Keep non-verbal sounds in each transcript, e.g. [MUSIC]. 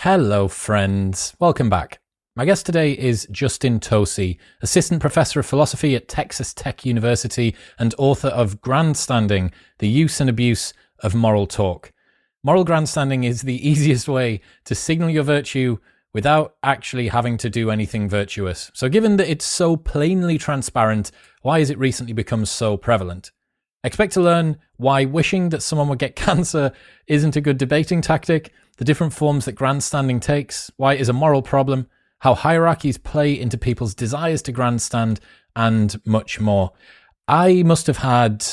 Hello, friends. Welcome back. My guest today is Justin Tosi, Assistant Professor of Philosophy at Texas Tech University and author of Grandstanding The Use and Abuse of Moral Talk. Moral grandstanding is the [LAUGHS] easiest way to signal your virtue without actually having to do anything virtuous. So, given that it's so plainly transparent, why has it recently become so prevalent? Expect to learn why wishing that someone would get [LAUGHS] cancer isn't a good debating tactic the different forms that grandstanding takes, why it is a moral problem, how hierarchies play into people's desires to grandstand, and much more. I must have had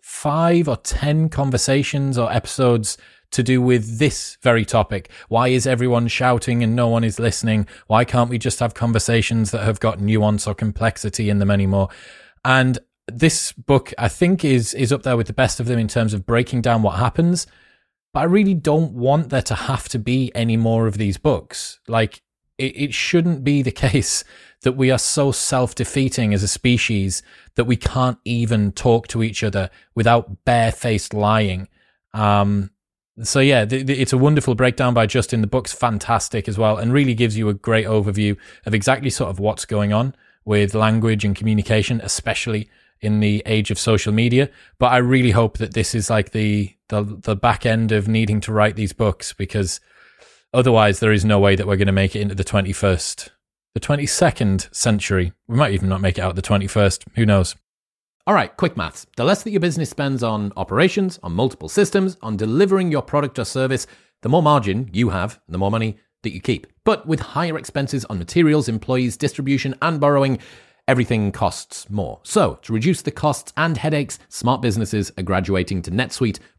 five or ten conversations or episodes to do with this very topic. Why is everyone shouting and no one is listening? Why can't we just have conversations that have got nuance or complexity in them anymore? And this book, I think, is is up there with the best of them in terms of breaking down what happens but I really don't want there to have to be any more of these books. Like, it, it shouldn't be the [LAUGHS] case that we are so self defeating as a species that we can't even talk to each other without barefaced lying. Um, so yeah, th- th- it's a wonderful breakdown by Justin. The book's fantastic as well, and really gives you a great overview of exactly sort of what's going on with language and communication, especially in the age of social media. But I really hope that this is like the the the back end of needing to write these books because otherwise there is no way that we're going to make it into the 21st the 22nd century. We might even not make it out the 21st who knows? All right quick maths. The less that your business spends on operations on multiple systems on delivering your product or service the more margin you have the more money that you keep. But with higher expenses on materials employees distribution and borrowing everything costs more. So, to reduce the costs and headaches, smart businesses are graduating to NetSuite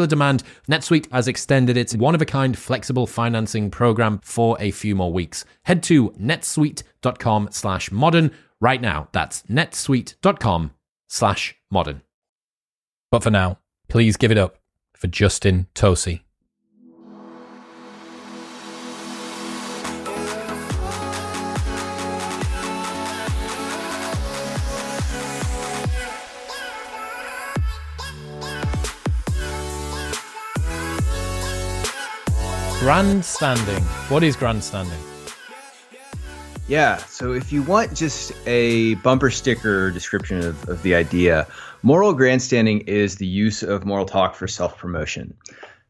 popular demand, NetSuite has extended its one of a kind flexible financing program for a few more weeks. Head to netsuite.com slash modern right now. That's netsuite.com slash modern. But for now, please give it up for Justin Tosi. Grandstanding. What is grandstanding? Yeah, so if you want just a bumper sticker description of, of the idea, moral grandstanding is the use of moral talk for self promotion.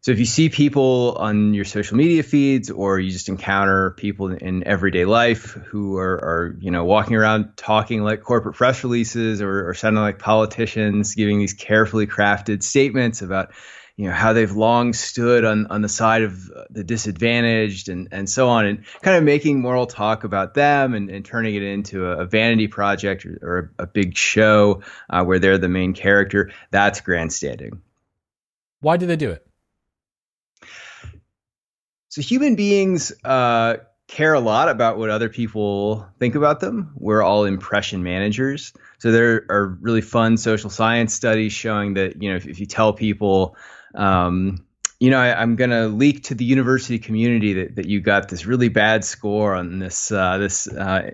So if you see people on your social media feeds or you just encounter people in everyday life who are, are you know, walking around talking like corporate press releases or, or sounding like politicians, giving these carefully crafted statements about you know how they've long stood on, on the side of the disadvantaged and, and so on and kind of making moral talk about them and, and turning it into a, a vanity project or, or a, a, big show uh, where they're the main character that's grandstanding. Why do they do it? So human beings uh, care a lot about what other people think about them. We're all impression managers. So there are really fun social science studies showing that you know if, if you tell people um, you know, I, am going to leak to the university community that, that you got this really bad score on this uh, this uh,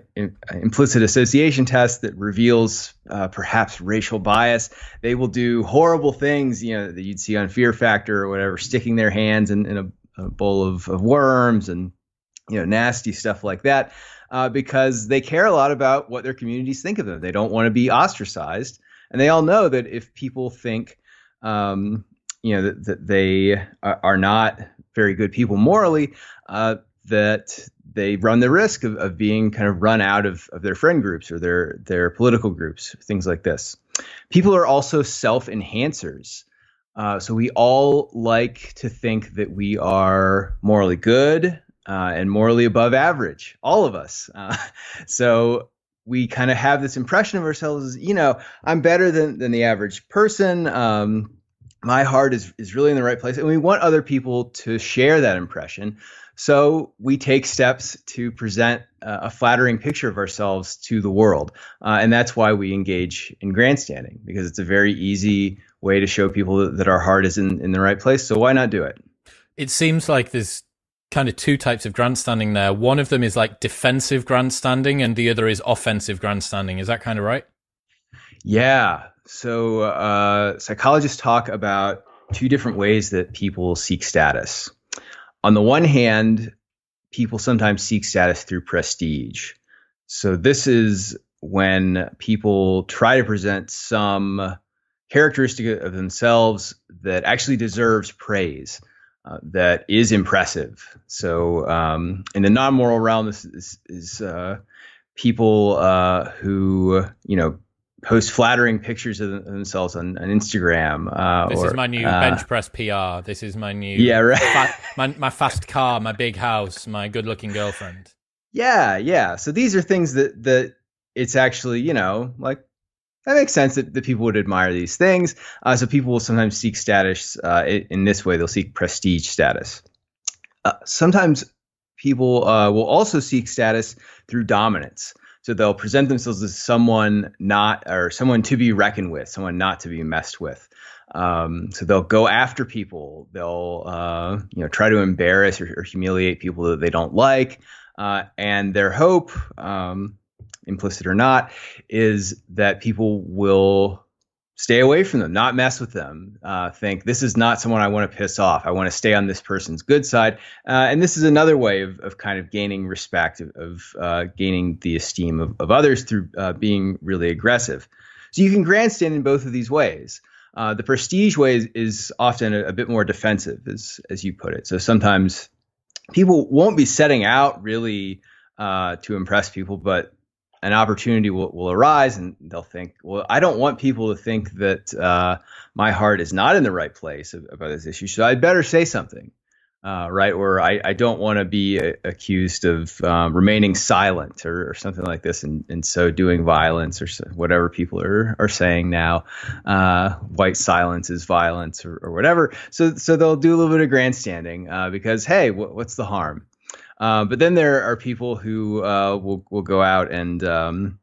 implicit association test that reveals uh, perhaps racial bias. They will do horrible things, you know, that you'd see on Fear Factor or whatever, sticking their hands in, in a, a, bowl of, of worms and you know nasty stuff like that, uh, because they care a lot about what their communities think of them. They don't want to be ostracized, and they all know that if people think um, you know that, that they are not very good people morally, uh, that they run the risk of, of being kind of run out of, of their friend groups or their their political groups, things like this. People are also self enhancers. Uh, so we all like to think that we are morally good uh, and morally above average, all of us. Uh, [LAUGHS] so we kind of have this impression of ourselves as, you know, I'm better than, than the average person. Um, my heart is is really in the right place and we want other people to share that impression So we take steps to present uh, a flattering picture of ourselves to the world. Uh, and that's why we engage in grandstanding, because it's a very easy way to show people that, that our heart is in, in the right place. So why not do it? It seems like there's kind of two types of grandstanding there. One of them is like defensive grandstanding, and the other is offensive grandstanding. Is that kind of right? Yeah. So uh, psychologists talk about two different ways that people seek status. On the one hand, people sometimes seek status through prestige. So this is when people try to present some characteristic of themselves that actually deserves praise, uh, that is impressive. So um, in the non-moral realm, this is, is uh, people uh, who you know post flattering pictures of themselves on, on Instagram. Uh, this or, is my new uh, bench press PR. This is my new yeah right. My my fast car, my big house, my good looking girlfriend. Yeah, yeah. So these are things that that it's actually you know like that makes sense that, that people would admire these things. Uh, so people will sometimes seek status uh, in this way. They'll seek prestige status. Uh, sometimes people uh, will also seek status through dominance. So they'll present themselves as someone not or someone to be reckoned with, someone not to be messed with. Um, so they'll go after people. They'll uh, you know try to embarrass or, or, humiliate people that they don't like. Uh, and their hope, um, implicit or not, is that people will stay away from them, not mess with them. Uh, think this is not someone I want to piss off. I want to stay on this person's good side. Uh, and this is another way of, of kind of gaining respect, of, of uh, gaining the esteem of, of others through uh, being really aggressive. So you can grandstand in both of these ways. Uh, the prestige way is, is often a, a, bit more defensive, as as you put it. So sometimes people won't be setting out really uh, to impress people, but an opportunity will, will arise and they'll think, well, I don't want people to think that uh, my heart is not in the right place about this issue. So I'd better say something, uh, right? Or I, I don't want to be a, accused of um, remaining silent or, or, something like this. And, and so doing violence or so, whatever people are, are saying now, uh, white silence is violence or, or, whatever. So, so they'll do a little bit of grandstanding uh, because, hey, what's the harm? Uh, but then there are people who uh, will will go out and um,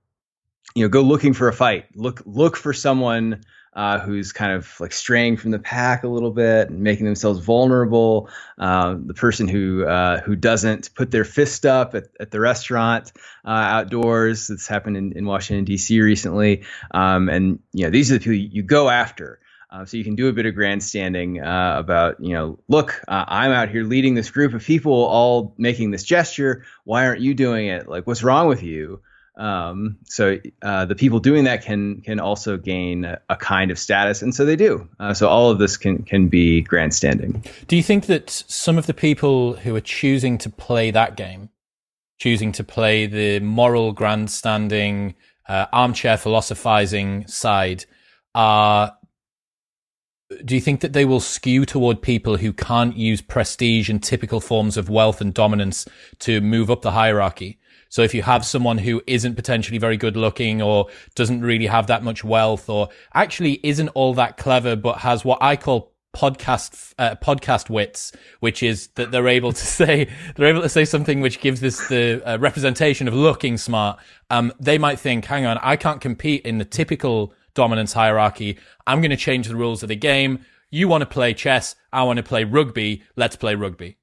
you know go looking for a fight. Look look for someone uh, who's kind of like straying from the pack a little bit and making themselves vulnerable. Uh, the person who uh, who doesn't put their fist up at, at the restaurant uh, outdoors. That's happened in, in Washington D.C. recently. Um, and you know these are the people you go after. Uh, so you can do a bit of grandstanding uh, about, you know, look, uh, I'm out here leading this group of people, all making this gesture. Why aren't you doing it? Like, what's wrong with you? Um, so uh, the people doing that can can also gain a, a kind of status, and so they do. Uh, so all of this can can be grandstanding. Do you think that some of the people who are choosing to play that game, choosing to play the moral grandstanding, uh, armchair philosophizing side, are do you think that they will skew toward people who can't use prestige and typical forms of wealth and dominance to move up the hierarchy? So if you have someone who isn't potentially very good looking or doesn't really have that much wealth or actually isn't all that clever, but has what I call podcast uh, podcast wits, which is that they're able to [LAUGHS] say they're able to say something which gives this the uh, representation of looking smart. Um, they might think, hang on, I can't compete in the typical dominance hierarchy. I'm going to change the rules of the game. You want to play chess. I want to play rugby. Let's play rugby.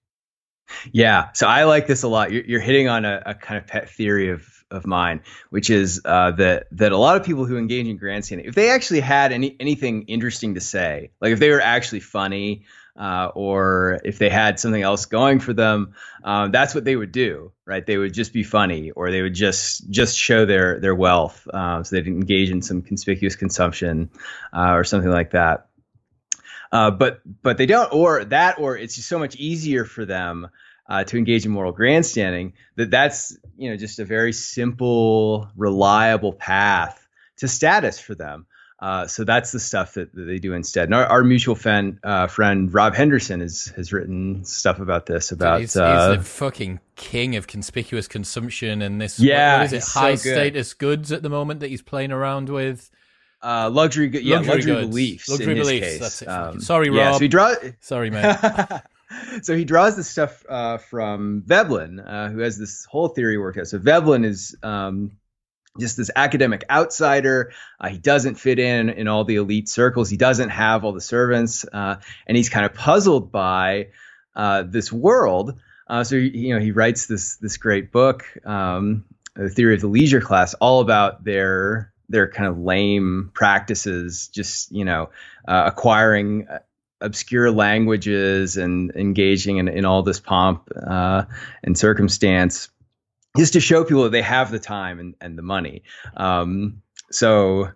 Yeah. So I like this a lot. You're, you're hitting on a, a, kind of pet theory of, of mine, which is uh, that that a lot of people who engage in grandstanding, if they actually had any anything interesting to say, like if they were actually funny, uh, or if they had something else going for them, um, that's what they would do, right? They would just be funny, or they would just just show their their wealth, uh, so they'd engage in some conspicuous consumption uh, or something like that. Uh, but but they don't, or that, or it's just so much easier for them uh, to engage in moral grandstanding that that's you know just a very simple, reliable path to status for them. Uh, so that's the stuff that, that, they do instead. And our, our mutual fan, uh, friend Rob Henderson has has written stuff about this. About he's, uh, he's the fucking king of conspicuous consumption and this. Yeah, what, what is it? High so status goods at the moment that he's playing around with. Uh, luxury, yeah, luxury, luxury beliefs. Luxury beliefs. That's it. Um, Sorry, Rob. Yeah, so draw- Sorry, [LAUGHS] man. [LAUGHS] so he draws this stuff uh, from Veblen, uh, who has this whole theory worked out. So Veblen is um, just this academic outsider. Uh, he doesn't fit in in all the elite circles. He doesn't have all the servants, uh, and he's kind of puzzled by uh, this world. Uh, so you know he writes this this great book, um, the theory of the leisure class, all about their their kind of lame practices, just you know uh, acquiring obscure languages and engaging in, in all this pomp uh, and circumstance just to show people that they have the time and, and the money. Um, so,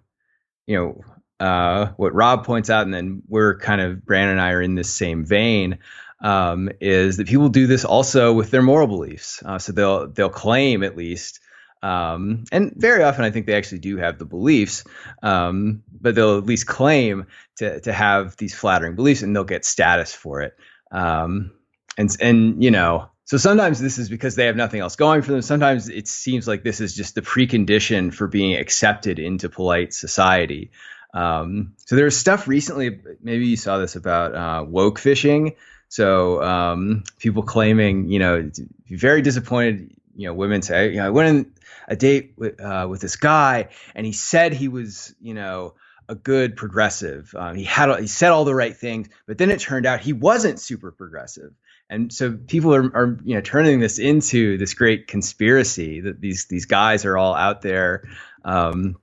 you know, uh, what Rob points out, and then we're kind of Brandon and I are in this same vein, um, is that people do this also with their moral beliefs. Uh, so they'll they'll claim at least, um, and very often I think they actually do have the beliefs, um, but they'll at least claim to to have these flattering beliefs, and they'll get status for it. Um, and and you know so sometimes this is because they have nothing else going for them. Sometimes it seems like this is just the precondition for being accepted into polite society. Um, so there's stuff recently, maybe you saw this about uh, woke fishing. So um, people claiming, you know, very disappointed. You know, women say, you know, I went on a date with uh, with this guy, and he said he was, you know, a good progressive. Um, he had he said all the right things, but then it turned out he wasn't super progressive and so people are, are you know turning this into this great conspiracy that these these guys are all out there um,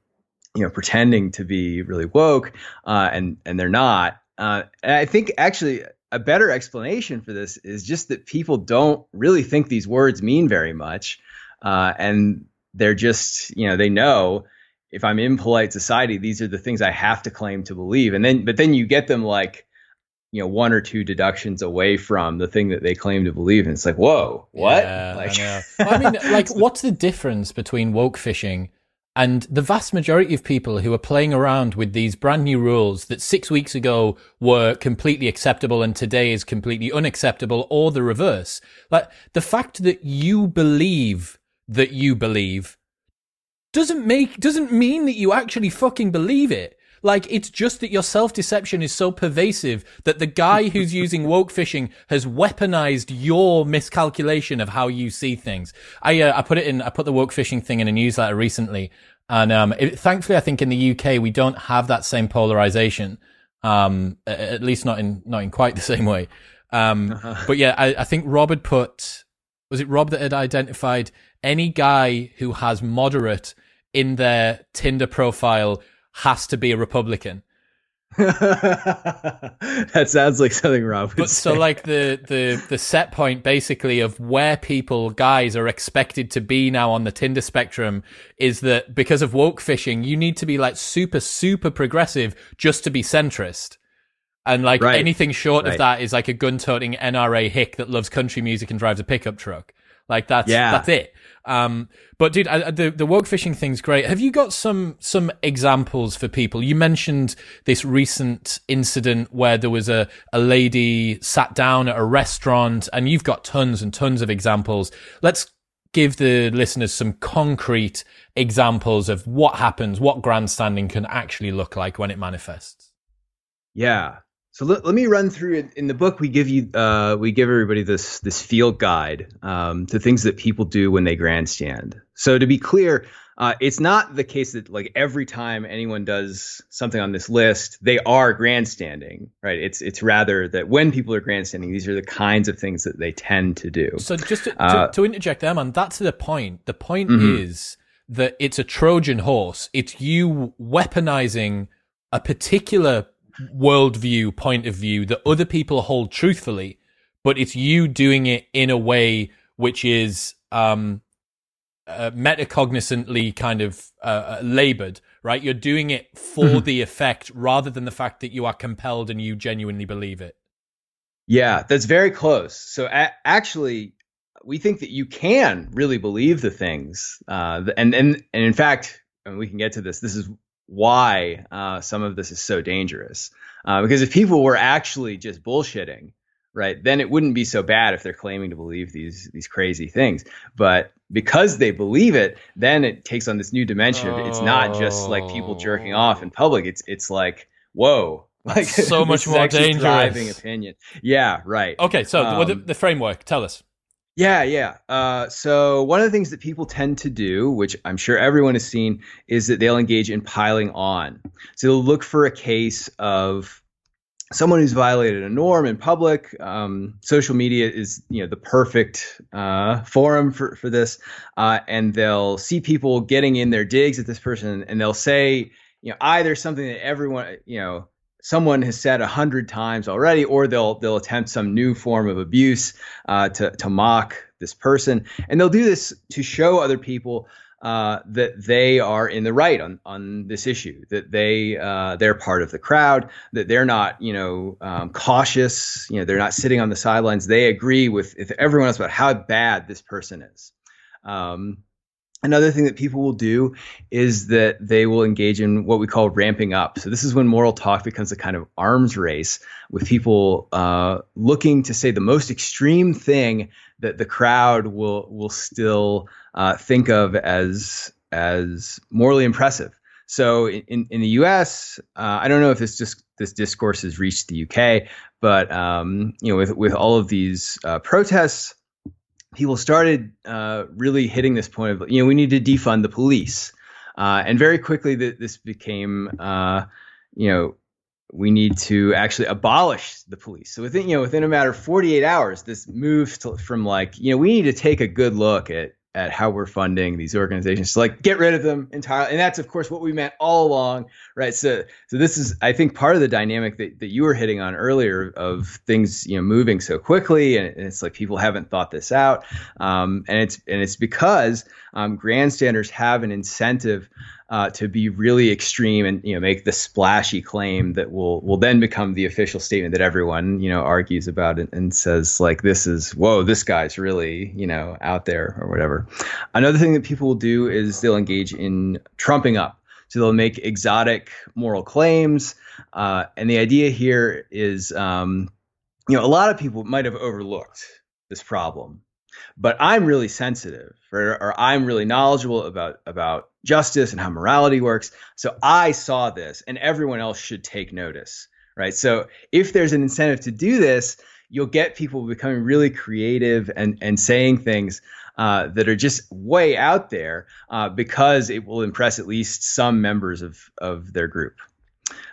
you know pretending to be really woke uh, and and they're not. Uh, and i think actually a better explanation for this is just that people don't really think these words mean very much uh, and they're just you know they know if i'm in polite society these are the things i have to claim to believe. And then but then you get them like you know one or two deductions away from the thing that they claim to believe. In. it's like whoa what? Yeah, like I, [LAUGHS] I mean like what's the difference between woke fishing and the vast majority of people who are playing around with these brand new rules that six weeks ago were completely acceptable and today is completely unacceptable or the reverse? Like the fact that you believe that you believe doesn't make doesn't mean that you actually fucking believe it like, it's just that your self deception is so pervasive that the guy who's [LAUGHS] using woke fishing has weaponized your miscalculation of how you see things. I, uh, I put it in, I put the woke fishing thing in a newsletter recently. And, um, it, thankfully, I think in the UK, we don't have that same polarization. Um, at least not in, not in quite [LAUGHS] the same way. Um, uh-huh. but yeah, I, I think Rob had put, was it Rob that had identified any guy who has moderate in their Tinder profile has to be a Republican. [LAUGHS] that sounds like something Rob would but say. so like the the the set point basically of where people guys are expected to be now on the Tinder spectrum is that because of woke fishing you need to be like super super progressive just to be centrist and like right. anything short right. of that is like a gun toting NRA hick that loves country music and drives a pickup truck like that's yeah. that's it um, but dude, I, the the woke fishing thing's great. Have you got some some examples for people? You mentioned this recent incident where there was a a lady sat down at a restaurant, and you've got tons and tons of examples. Let's give the listeners some concrete examples of what happens, what grandstanding can actually look like when it manifests. Yeah. So let, let me run through it. In the book, we give you uh, we give everybody this this field guide um, to things that people do when they grandstand. So to be clear, uh, it's not the case that like every time anyone does something on this list, they are grandstanding, right? It's it's rather that when people are grandstanding, these are the kinds of things that they tend to do. So just to, uh, to, to interject there, man, that's the point. The point mm-hmm. is that it's a Trojan horse. It's you weaponizing a particular worldview point of view that other people hold truthfully, but it's you doing it in a way which is um, uh, metacognizantly kind of uh, uh labored, right? You're doing it for mm-hmm. the effect rather than the fact that you are compelled and you genuinely believe it. Yeah, that's very close. So a- actually, we think that you can really believe the things, uh, and and and in fact, and we can get to this. This is why uh, some of this is so dangerous. Uh, because if people were actually just bullshitting, right, then it wouldn't be so bad if they're claiming to believe these these crazy things. But because they believe it, then it takes on this new dimension. Of, it's not just like people jerking off in public. It's it's like whoa, [LAUGHS] Like so much more dangerous. Driving opinion. Yeah, right. Okay, so um, the, the framework. Tell us. Yeah, yeah. Uh, so one of the things that people tend to do, which I'm sure everyone has seen, is that they'll engage in piling on. So they'll look for a case of someone who's violated a norm in public. Um, social media is, you know, the perfect uh, forum for for this, uh, and they'll see people getting in their digs at this person, and they'll say, you know, either something that everyone, you know, someone has said a hundred times already, or they'll they'll attempt some new form of abuse uh, to to mock this person, and they'll do this to show other people uh, that they are in the right on on this issue, that they uh, they're part of the crowd, that they're not you know um, cautious, you know they're not sitting on the sidelines. They agree with everyone else about how bad this person is. Um, Another thing that people will do is that they will engage in what we call ramping up. So this is when moral talk becomes a kind of arms race with people uh, looking to say the most extreme thing that the crowd will will still uh, think of as as morally impressive. So in, in the U.S., uh, I don't know if this just this discourse has reached the U.K., but um, you know, with with all of these uh, protests people started uh, really hitting this point of you know we need to defund the police, uh, and very quickly th- this became uh, you know we need to actually abolish the police. So within you know within a matter of 48 hours, this moved to, from like you know we need to take a good look at at how we're funding these organizations to like get rid of them entirely and that's of course what we meant all along right? So so this is i think part of the dynamic that, that you were hitting on earlier of things you know moving so quickly and, and it's like people haven't thought this out. Um, and it's and it's because um, grandstanders have an incentive uh, to be really extreme and you know make the splashy claim that will will then become the official statement that everyone you know argues about and, and says like this is whoa this guy's really you know out there or whatever. Another thing that people will do is they'll engage in trumping up. So they'll make exotic moral claims, uh, and the idea here is, um, you know, a lot of people might have overlooked this problem, but I'm really sensitive, or, or I'm really knowledgeable about about justice and how morality works. So I saw this, and everyone else should take notice, right? So if there's an incentive to do this, you'll get people becoming really creative and and saying things uh, that are just way out there uh, because it will impress at least some members of of their group.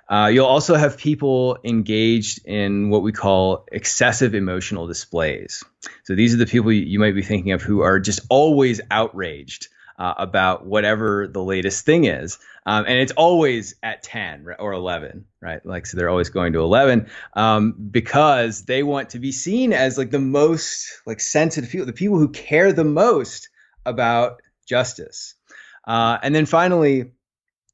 Uh, you'll also have people engaged in what we call excessive emotional displays. So these are the people you might be thinking of who are just always outraged uh, about whatever the latest thing is. Um, and it's always at 10 or 11, right? Like, so they're always going to 11 um, because they want to be seen as like the most like sensitive people, the people who care the most about justice. Uh, and then finally,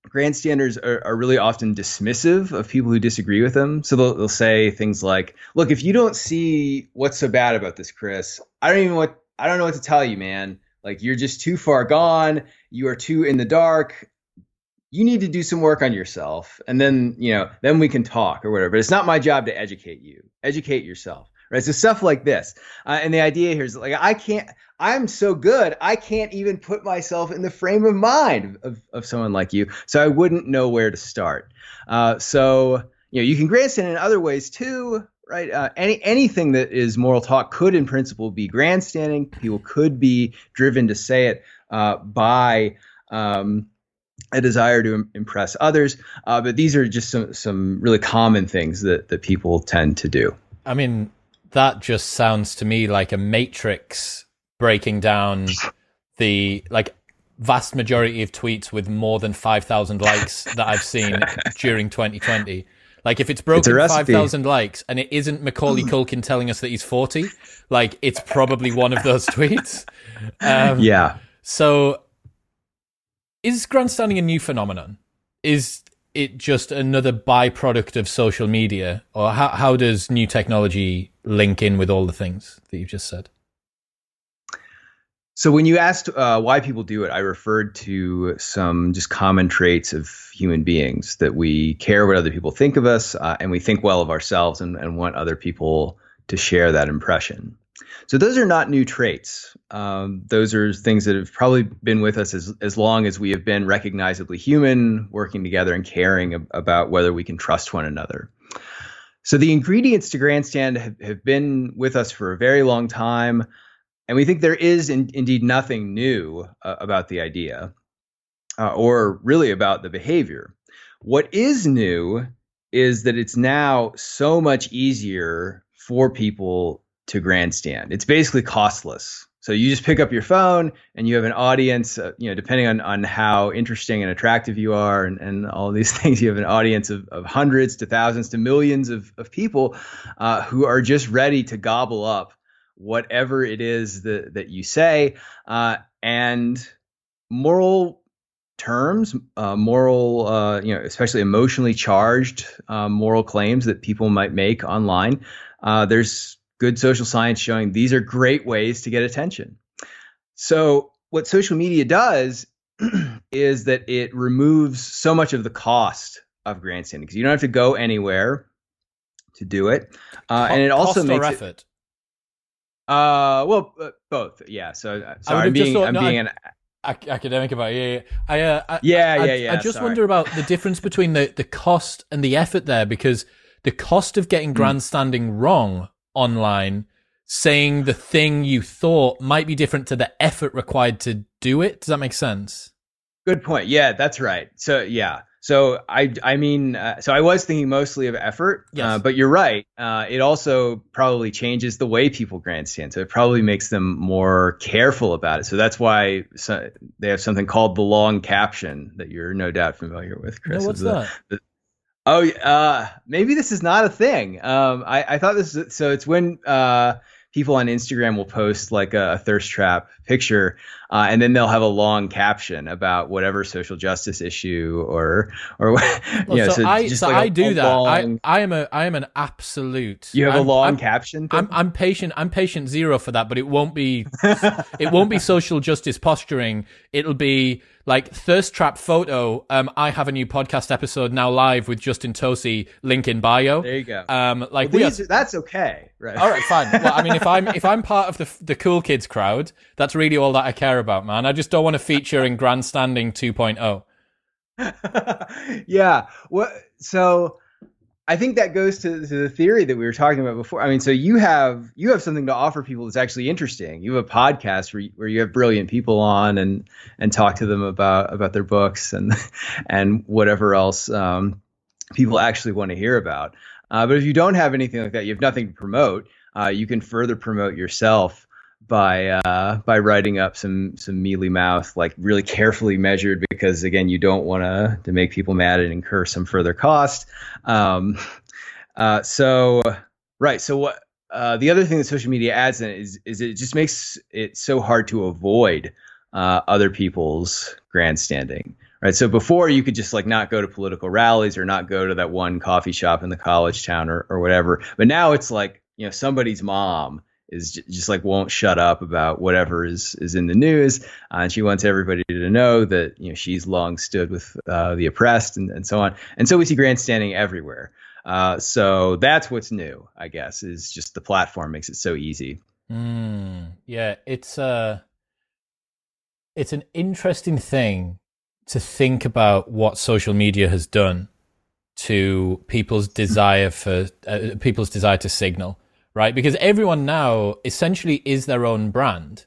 grandstanders are, are, really often dismissive of people who disagree with them. So they'll, they'll say things like, "Look, if you don't see what's so bad about this, Chris, I don't even what I don't know what to tell you, man. Like you're just too far gone. You are too in the dark. You need to do some work on yourself, and then you know, then we can talk or whatever. But it's not my job to educate you. Educate yourself, right? So stuff like this. Uh, and the idea here is like I can't. I'm so good. I can't even put myself in the frame of mind of, of someone like you, so I wouldn't know where to start. Uh, so you know, you can grandstand in other ways too right? Uh, any anything that is moral talk could, in principle, be grandstanding. People could be driven to say it uh, by um, a desire to impress others. Uh, but these are just some some really common things that that people tend to do. I mean, that just sounds to me like a matrix breaking down the like vast majority of tweets with more than 5000 likes that i've seen [LAUGHS] during 2020 like if it's broken it's five thousand likes and it isn't Macaulay [CLEARS THROAT] Culkin telling us that he's forty, like it's probably one of those [LAUGHS] tweets. Um, yeah. So, is grandstanding a new phenomenon? Is it just another byproduct of social media, or how how does new technology link in with all the things that you've just said? So when you asked uh, why people do it, I referred to some just common traits of human beings that we care what other people think of us, uh, and we think well of ourselves, and, and, want other people to share that impression. So those are not new traits. Um, those are things that have probably been with us as, as long as we have been recognizably human, working together and caring ab- about whether we can trust one another. So the ingredients to grandstand have, have been with us for a very long time. And we think there is in, indeed nothing new uh, about the idea uh, or really about the behavior. What is new is that it's now so much easier for people to grandstand. It's basically costless. So you just pick up your phone and you have an audience, uh, you know, depending on, on how interesting and attractive you are and, and all these [LAUGHS] things, you have an audience of, of hundreds to thousands to millions of, of people uh, who are just ready to gobble up whatever it is that, that you say. Uh, and moral terms, uh, moral, uh, you know, especially emotionally charged uh, moral claims that people might make online. Uh, there's good social science showing these are great ways to get attention. So, what social media does [CLEARS THROAT] is that it removes so much of the cost of grandstanding because you don't have to go anywhere to do it, uh, and it also makes effort. Uh, well, uh, both. Yeah. So, uh, I'm being, thought, I'm no, being I, an academic about it. yeah. I, uh, I, yeah, I, yeah, yeah. I just sorry. wonder about the difference between the the cost and the effort there because the cost of getting mm. grandstanding wrong online saying the thing you thought might be different to the effort required to do it. Does that make sense? Good point. Yeah, that's right. So yeah. So I I mean uh, so I was thinking mostly of effort, yes. Uh, but you're right. Uh, it also probably changes the way people grandstand. So it probably makes them more careful about it. So that's why so they have something called the long caption that you're no doubt familiar with, Chris. No, what's the, that? The, Oh, uh, maybe this is not a thing. Um, I, I thought this. Was, so it's when uh, people on Instagram will post like a, a thirst trap picture, uh, and then they'll have a long caption about whatever social justice issue or or [LAUGHS] well, know, so, so, I so like I a, do a that. Long, I I am a I am an absolute. You have I'm, a long I'm, caption. I'm I'm patient. I'm patient zero for that, but it won't be [LAUGHS] it won't be social justice posturing. It'll be like thirst trap photo. Um, I have a new podcast episode now live with Justin Tosi. Link in bio. There you go. Um, like well, these, are, that's okay, right? All right, fine. Well, I mean, if I'm if I'm part of the the cool kids crowd, that's really all that I care about, man. I just don't want to feature in grandstanding 2.0. [LAUGHS] yeah. What? So I think that goes to, to the theory that we were talking about before. I mean, so you have you have something to offer people that's actually interesting. You have a podcast where you, where you have brilliant people on and and talk to them about about their books and [LAUGHS] and whatever else um, people actually want to hear about. Uh, but if you don't have anything like that, you have nothing to promote. Uh, you can further promote yourself by uh, by writing up some some mealy mouth, like really carefully measured, because again, you don't want to to make people mad and incur some further cost. Um, uh, so right, so what uh, the other thing that social media adds in is is it just makes it so hard to avoid uh, other people's grandstanding. Right. So before you could just like not go to political rallies or not go to that one coffee shop in the college town or, or whatever. But now it's like, you know, somebody's mom is just like won't shut up about whatever is is in the news, uh, and she wants everybody to know that you know she's long stood with uh, the oppressed and, and so on. And so we see grandstanding everywhere. Uh, so that's what's new, I guess, is just the platform makes it so easy. Mm, yeah, it's uh it's an interesting thing to think about what social media has done to people's desire for uh, people's desire to signal right? Because everyone now essentially is their own brand.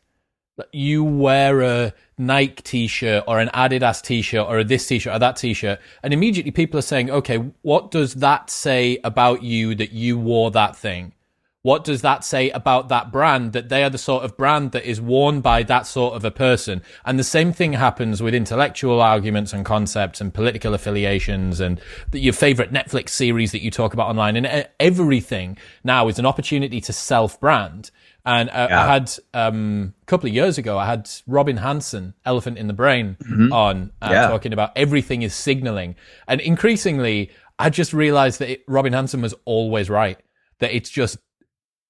You wear a Nike t-shirt or an Adidas t-shirt or a this t-shirt or that t-shirt, and immediately people are saying, okay, what does that say about you that you wore that thing? What does that say about that brand that they are the sort of brand that is worn by that sort of a person and the same thing happens with intellectual arguments and concepts and political affiliations and your favorite netflix series that you talk about online and everything now is an opportunity to self brand and uh, yeah. I had um, a couple of years ago, I had Robin Hanson, Elephant in the Brain, mm-hmm. on uh, yeah. talking about everything is signaling. And increasingly, I just realized that it, Robin Hanson was always right. That it's just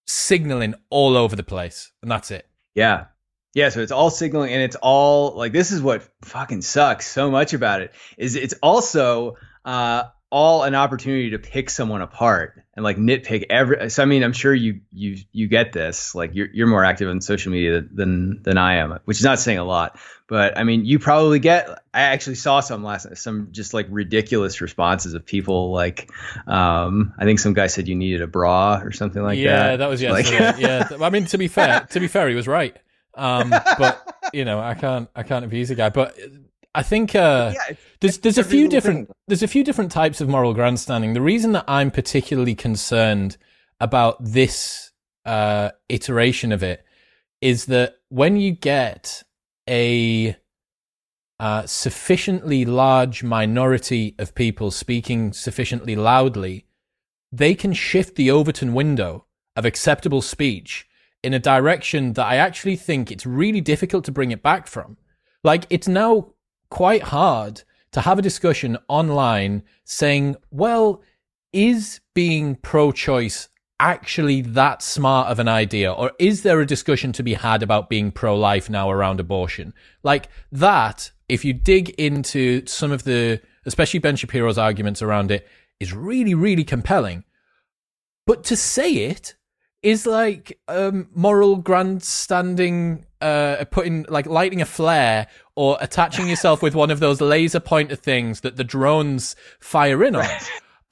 signaling all over the place, and that's it. Yeah. Yeah, so it's all signaling and it's all like this is what fucking sucks so much about it is it's also uh all an opportunity to pick someone apart and like nitpick every so i mean i'm sure you you you get this like you're, you're more active on social media than than i am which is not saying a lot. But i mean you probably get i actually saw some last night some just like ridiculous responses of people like um i think some guy said you needed a bra or something like yeah, that. yeah that was yesterday. Like, [LAUGHS] yeah i mean to be fair to be fair he was right. Um but you know i can't i can't abuse a guy. But I think uh, yeah, there's there's a few different thing. there's a few different types of moral grandstanding. The reason that I'm particularly concerned about this uh, iteration of it is that when you get a uh, sufficiently large minority of people speaking sufficiently loudly, they can shift the Overton window of acceptable speech in a direction that I actually think it's really difficult to bring it back from. Like it's now quite hard to have a discussion online saying, well, is being pro choice actually that smart of an idea? Or is there a discussion to be had about being pro life now around abortion? Like that, if you dig into some of the, especially Ben Shapiro's arguments around it, is really, really compelling. But to say it is like um, moral grandstanding, uh, putting like lighting a flare or attaching yourself with one of those laser pointer things that the drones fire in on.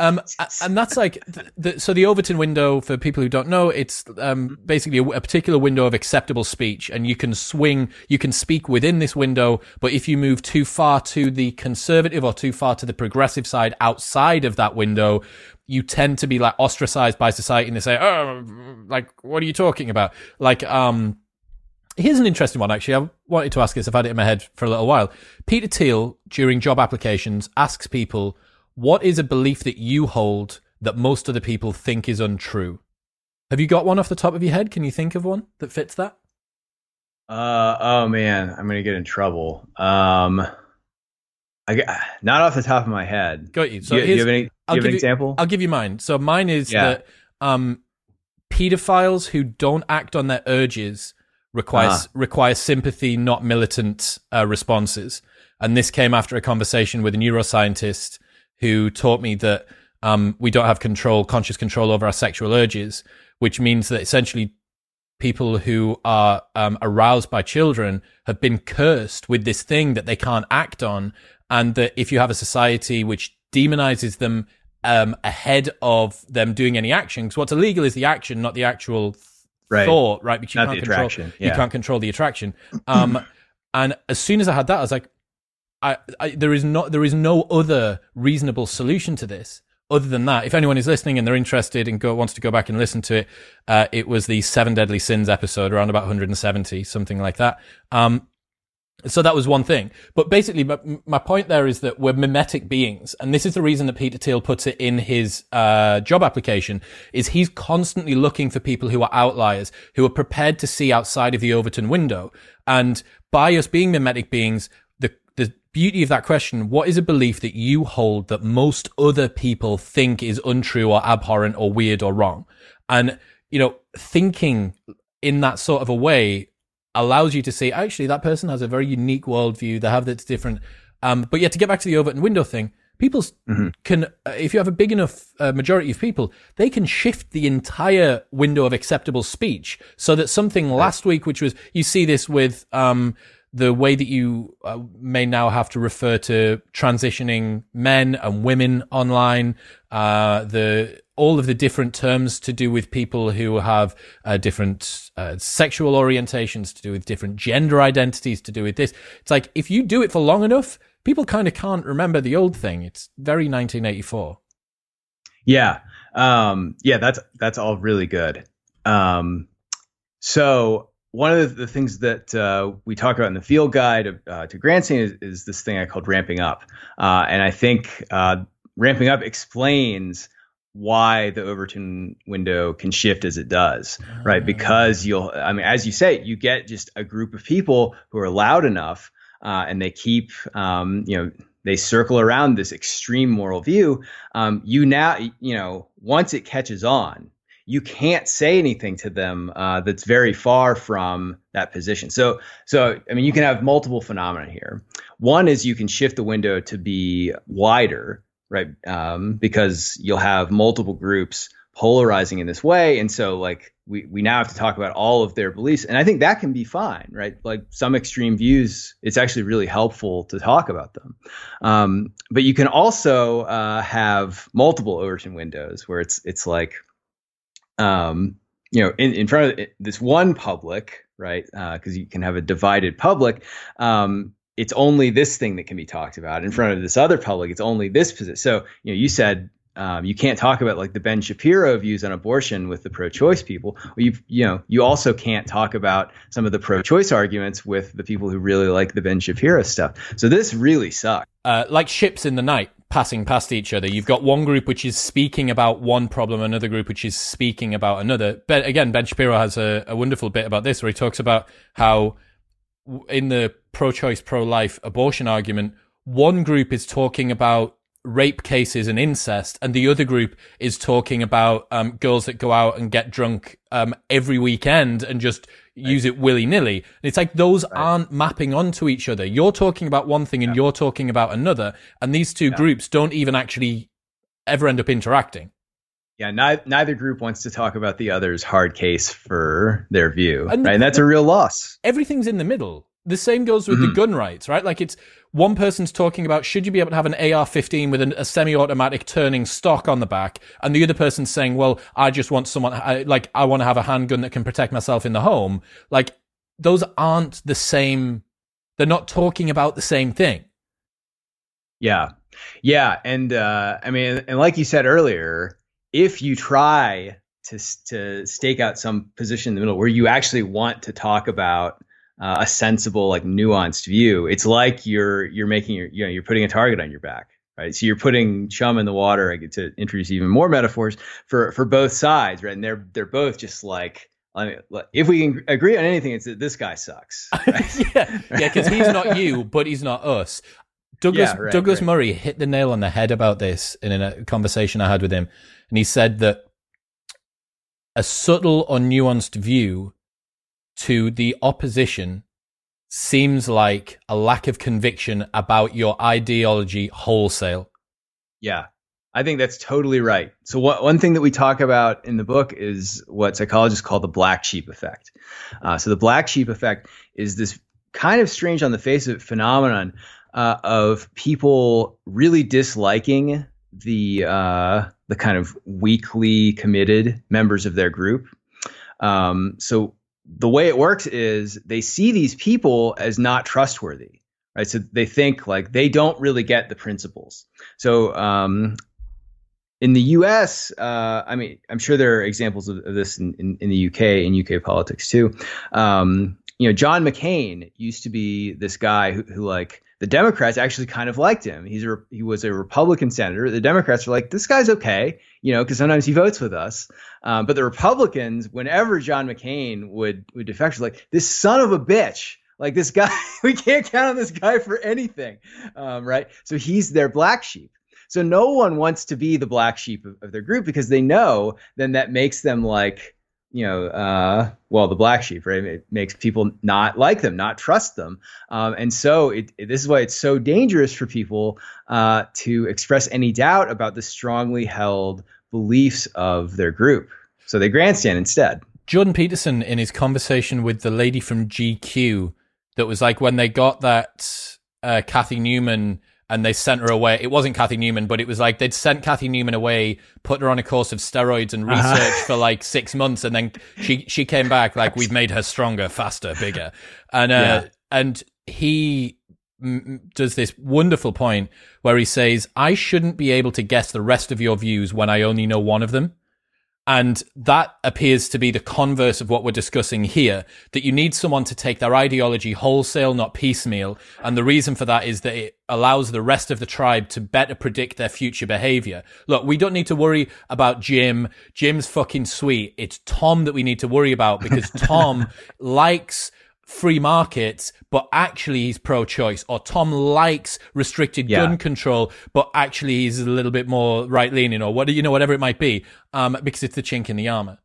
Um, and that's like, the, the, so the Overton window, for people who don't know, it's um, basically a, a, particular window of acceptable speech, and you can swing, you can speak within this window, but if you move too far to the conservative or too far to the progressive side outside of that window, you tend to be like ostracized by society, and they say, "Oh, like, what are you talking about?" Like, um, Here's an interesting one, actually. I wanted to ask this. I've had it in my head for a little while. Peter Thiel, during job applications, asks people, What is a belief that you hold that most other people think is untrue? Have you got one off the top of your head? Can you think of one that fits that? Uh oh man, I'm gonna get in trouble. Um, I not off the top of my head. Got you. So you, you have any? I'll give you an example. I'll give you mine. So mine is yeah. that um, pedophiles who don't act on their urges requires ah. requires sympathy, not militant uh, responses. And this came after a conversation with a neuroscientist who taught me that um, we don't have control, conscious control over our sexual urges, which means that essentially people who are um, aroused by children have been cursed with this thing that they can't act on, and that if you have a society which demonizes them um, ahead of them doing any action, because what's illegal is the action, not the actual right. thought, right? Because you Not can't control yeah. you can't control the attraction. Um, [LAUGHS] and as soon as I had that, I was like, I, I, there is not there is no other reasonable solution to this other than that. If anyone is listening and they're interested and go, wants to go back and listen to it, uh, it was the Seven Deadly Sins episode, around about 170, something like that. Um, so that was one thing. But basically, my, my, point there is that we're mimetic beings. And this is the reason that Peter Thiel puts it in his uh, job application, is he's constantly looking for people who are outliers, who are prepared to see outside of the Overton window. And by us being mimetic beings, the, the beauty of that question, what is a belief that you hold that most other people think is untrue or abhorrent or weird or wrong? And, you know, thinking in that sort of a way allows you to see actually, that person has a very unique worldview. They have that's different. Um, but yeah, to get back to the Overton window thing, people mm-hmm. can, uh, if you have a big enough uh, majority of people, they can shift the entire window of acceptable speech so that something last week, which was, you see this with, um, the way that you uh, may now have to refer to transitioning men and women online, uh, the all of the different terms to do with people who have uh, different uh, sexual orientations, to do with different gender identities, to do with this. It's like if you do it for long enough, people kind of can't remember the old thing. It's very 1984. Yeah, um, yeah, that's that's all really good. Um, so one of the, the things that uh, we talk about in the field guide uh, to grandstanding is, is, this thing I called ramping up, uh, and I think uh, ramping up explains why the Overton window can shift as it does, right? Ah. Because you'll, I mean, as you say, you get just a group of people who are loud enough uh, and they keep, um, you know, they circle around this extreme moral view. Um, you now, you know, once it catches on, you can't say anything to them uh, that's very far from that position. So, so I mean, you can have multiple phenomena here. One is you can shift the window to be wider right? Um, because you'll have multiple groups polarizing in this way, and so like we we now have to talk about all of their beliefs, and I think that can be fine, right? Like some extreme views, it's actually really helpful to talk about them. Um, but you can also uh, have multiple Overton windows where it's it's like, um, you know, in in front of this one public, right? Because uh, you can have a divided public. Um, it's only this thing that can be talked about in front of this other public. It's only this position. So, you know, you said um, you can't talk about like the Ben Shapiro views on abortion with the pro-choice people. You you know you also can't talk about some of the pro-choice arguments with the people who really like the Ben Shapiro stuff. So this really sucks. Uh, like ships in the night passing past each other. You've got one group which is speaking about one problem, another group which is speaking about another. But again, Ben Shapiro has a, a wonderful bit about this where he talks about how in the pro-choice, pro-life abortion argument, one group is talking about rape cases and incest, and the other group is talking about um, girls that go out and get drunk um, every weekend and just right. use it willy nilly. It's like those right. aren't mapping onto each other. You're talking about one thing and yeah. you're talking about another, and these two yeah. groups don't even actually ever end up interacting. Yeah, neither, neither group wants to talk about the other's hard case for their view, and, right? And that's a real loss. Everything's in the middle. The same goes with mm-hmm. the gun rights, right? Like it's one person's talking about should you be able to have an AR-15 with an, a semi-automatic turning stock on the back, and the other person's saying, well, I just want someone I, like I want to have a handgun that can protect myself in the home. Like those aren't the same. They're not talking about the same thing. Yeah, yeah, and uh, I mean, and like you said earlier, if you try to to stake out some position in the middle where you actually want to talk about uh, a sensible, like nuanced view. It's like you're you're making your you know you're putting a target on your back, right? So you're putting chum in the water. I get to introduce even more metaphors for for both sides, right? And they're they're both just like. I mean, if we can agree on anything, it's that this guy sucks. [LAUGHS] Right? yeah, yeah, because he's not you, but he's not us. Douglas yeah, right, Douglas right. Murray hit the nail on the head about this in a conversation I had with him, and he said that a subtle or nuanced view to the opposition seems like a lack of conviction about your ideology wholesale. Yeah, I think that's totally right. So, one thing that we talk about in the book is what psychologists call the black sheep effect. Uh, so, the black sheep effect is this kind of strange on the face of it phenomenon uh, of people really disliking the uh, the kind of weakly committed members of their group. Um, so the way it works is they see these people as not trustworthy, right? So they think like they don't really get the principles. So um, in the U.S., uh, I mean, I'm sure there are examples of, of this in, in, in, the UK in UK politics too. Um, you know, John McCain used to be this guy who, who like the Democrats actually kind of liked him. He's a, he was a Republican senator. The Democrats were like, this guy's okay, you know, because sometimes he votes with us. Um, but the Republicans, whenever John McCain would would defect, like this son of a bitch, like this guy, [LAUGHS] we can't count on this guy for anything, um, right? So he's their black sheep. So no one wants to be the black sheep of, of their group because they know then that makes them like you know, uh, well, the black sheep, right? It makes people not like them, not trust them, um, and so it, it, this is why it's so dangerous for people uh, to express any doubt about the strongly held beliefs of their group. So they grandstand instead. Jordan Peterson, in his conversation with the lady from GQ, that was like when they got that uh, Cathy Newman and they sent her away. It wasn't Cathy Newman, but it was like they'd sent Cathy Newman away, put her on a course of steroids and uh-huh. research uh-huh. for like six months, and then [LAUGHS] she she came back like we've made her stronger, faster, bigger, and uh, yeah. and he does this wonderful point where he says, "I shouldn't be able to guess the rest of your views when I only know one of them." And that appears to be the converse of what we're discussing here, that you need someone to take their ideology wholesale, not piecemeal. And the reason for that is that it allows the rest of the tribe to better predict their future behavior. Look, we don't need to worry about Jim. Jim's fucking sweet. It's Tom that we need to worry about because [LAUGHS] Tom likes free markets, but actually he's pro-choice, or Tom likes restricted yeah. gun control, but actually he's a little bit more right-leaning, or what you know, whatever it might be, um, because it's the chink in the armor.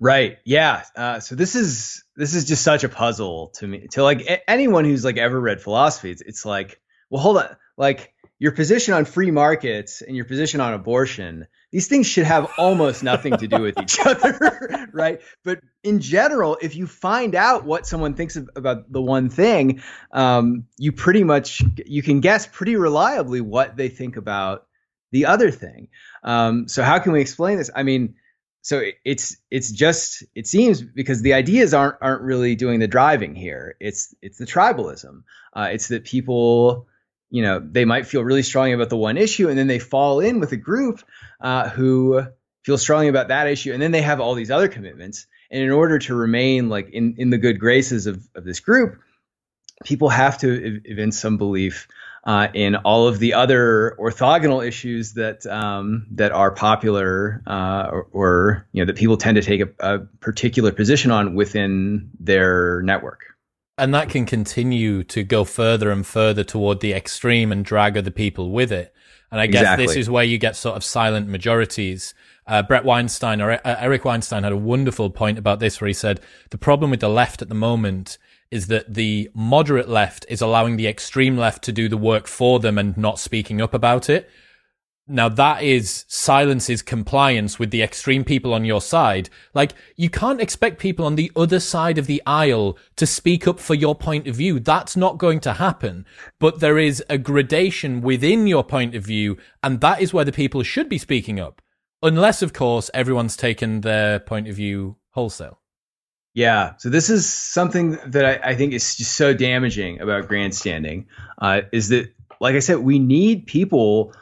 Right. Yeah. Uh, so this is this is just such a puzzle to me. To like a- anyone who's like ever read philosophy, it's, it's like, well, hold on, like your position on free markets and your position on abortion, these things should have almost nothing to do with each [LAUGHS] other, right? But in general, if you find out what someone thinks of, about the one thing, um, you pretty much you can guess pretty reliably what they think about the other thing. Um, so how can we explain this? I mean, so it's it's just it seems because the ideas aren't aren't really doing the driving here. It's it's the tribalism. Uh, it's that people you know they might feel really strongly about the one issue and then they fall in with a group uh, who feel strongly about that issue and then they have all these other commitments. And in order to remain like in, in the good graces of, of this group people have to evince some belief uh, in all of the other orthogonal issues that um, that are popular uh, or, or, you know that people tend to take a, a particular position on within their network and that can continue to go further and further toward the extreme and drag other people with it. And I guess exactly. this is where you get sort of silent majorities. Uh, Bret Weinstein or uh, Eric Weinstein had a wonderful point about this where he said the problem with the left at the moment is that the moderate left is allowing the extreme left to do the work for them and not speaking up about it. Now that is silences compliance with the extreme people on your side. Like you can't expect people on the other side of the aisle to speak up for your point of view. That's not going to happen. But there is a gradation within your point of view. And that is where the people should be speaking up. Unless, of course, everyone's taken their point of view wholesale. Yeah. So this is something that I, I think is just so damaging about grandstanding, uh, is that, like I said, we need people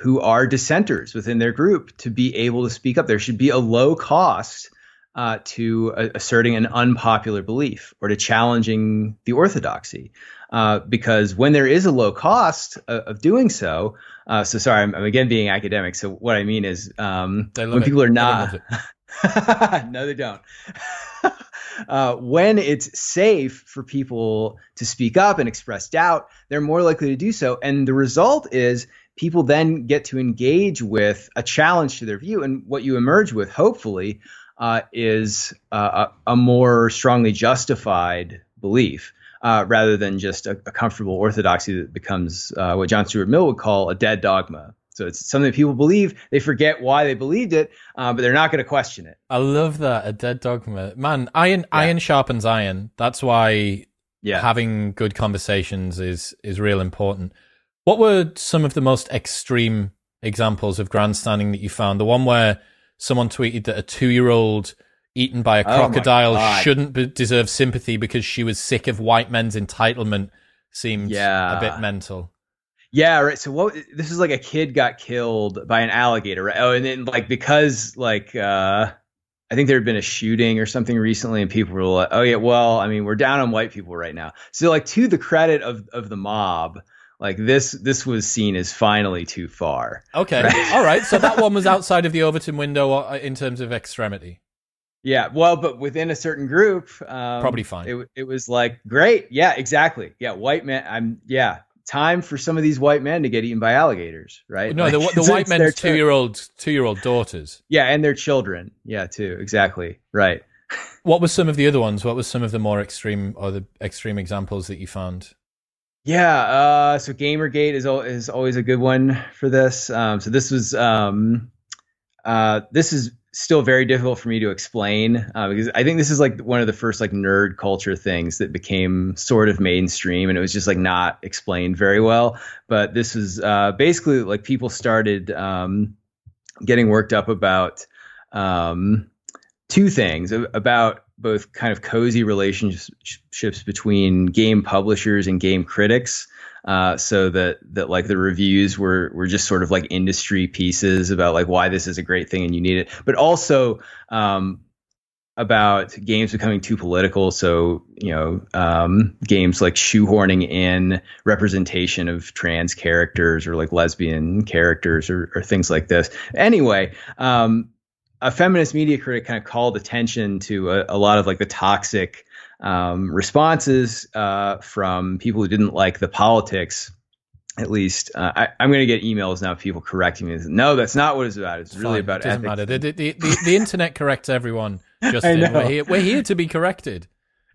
who are dissenters within their group to be able to speak up. There should be a low cost uh, to uh, asserting an unpopular belief or to challenging the orthodoxy. Uh, because when there is a low cost of, of doing so, uh, so sorry, I'm, I'm, again being academic. So what I mean is um, when people are not, [LAUGHS] no, they don't. [LAUGHS] Uh, when it's safe for people to speak up and express doubt, they're more likely to do so. And the result is people then get to engage with a challenge to their view. And what you emerge with, hopefully, uh, is uh, a, a, more strongly justified belief. Uh, rather than just a, a, comfortable orthodoxy that becomes uh, what John Stuart Mill would call a dead dogma. So it's something that people believe. They forget why they believed it, uh, but they're not going to question it. I love that a dead dogma, man. Iron yeah. iron sharpens iron. That's why yeah. having good conversations is is real important. What were some of the most extreme examples of grandstanding that you found? The one where someone tweeted that a two year old eaten by a oh crocodile oh shouldn't be, deserve sympathy because she was sick of white men's entitlement seemed yeah. a bit mental. Yeah, right. So what this is like a kid got killed by an alligator, right? Oh, and then like because like uh I think there had been a shooting or something recently, and people were like, "Oh yeah, well, I mean, we're down on white people right now." So, like, to the credit of of the mob, like this this was seen as finally too far. Okay, right? all right. So that one was [LAUGHS] outside of the Overton window uh, in terms of extremity. Yeah, well, but within a certain group, um, probably fine. It, it was like great. Yeah, exactly. Yeah, white man. I'm yeah. Time for some of these white men to get eaten by alligators, right? No, like, [LAUGHS] the, the white men's two year old two year old daughters. Yeah, and their children. Yeah, too. Exactly. Right. [LAUGHS] what was some of the other ones? What was some of the more extreme or the extreme examples that you found? Yeah, uh, so GamerGate is is always a good one for this. Um, so this was um, uh, this is still very difficult for me to explain uh, because I think this is like one of the first like nerd culture things that became sort of mainstream, and it was just like not explained very well. But this was uh, basically like people started um, getting worked up about um, two things about both kind of cozy relationships between game publishers and game critics. Uh, so that that like the reviews were were just sort of like industry pieces about like why this is a great thing and you need it, but also um, about games becoming too political. So you know, um, games like shoehorning in representation of trans characters or like lesbian characters or, or things like this. Anyway, um, a feminist media critic kind of called attention to a, a lot of like the toxic um, responses uh, from people who didn't like the politics. At least uh, I, am going to get emails now. People correcting me. No, that's not what it's about. It's really about. It doesn't ethics. matter. The, the, the, the, internet corrects everyone. [LAUGHS] Justin, we're here, we're here to be corrected.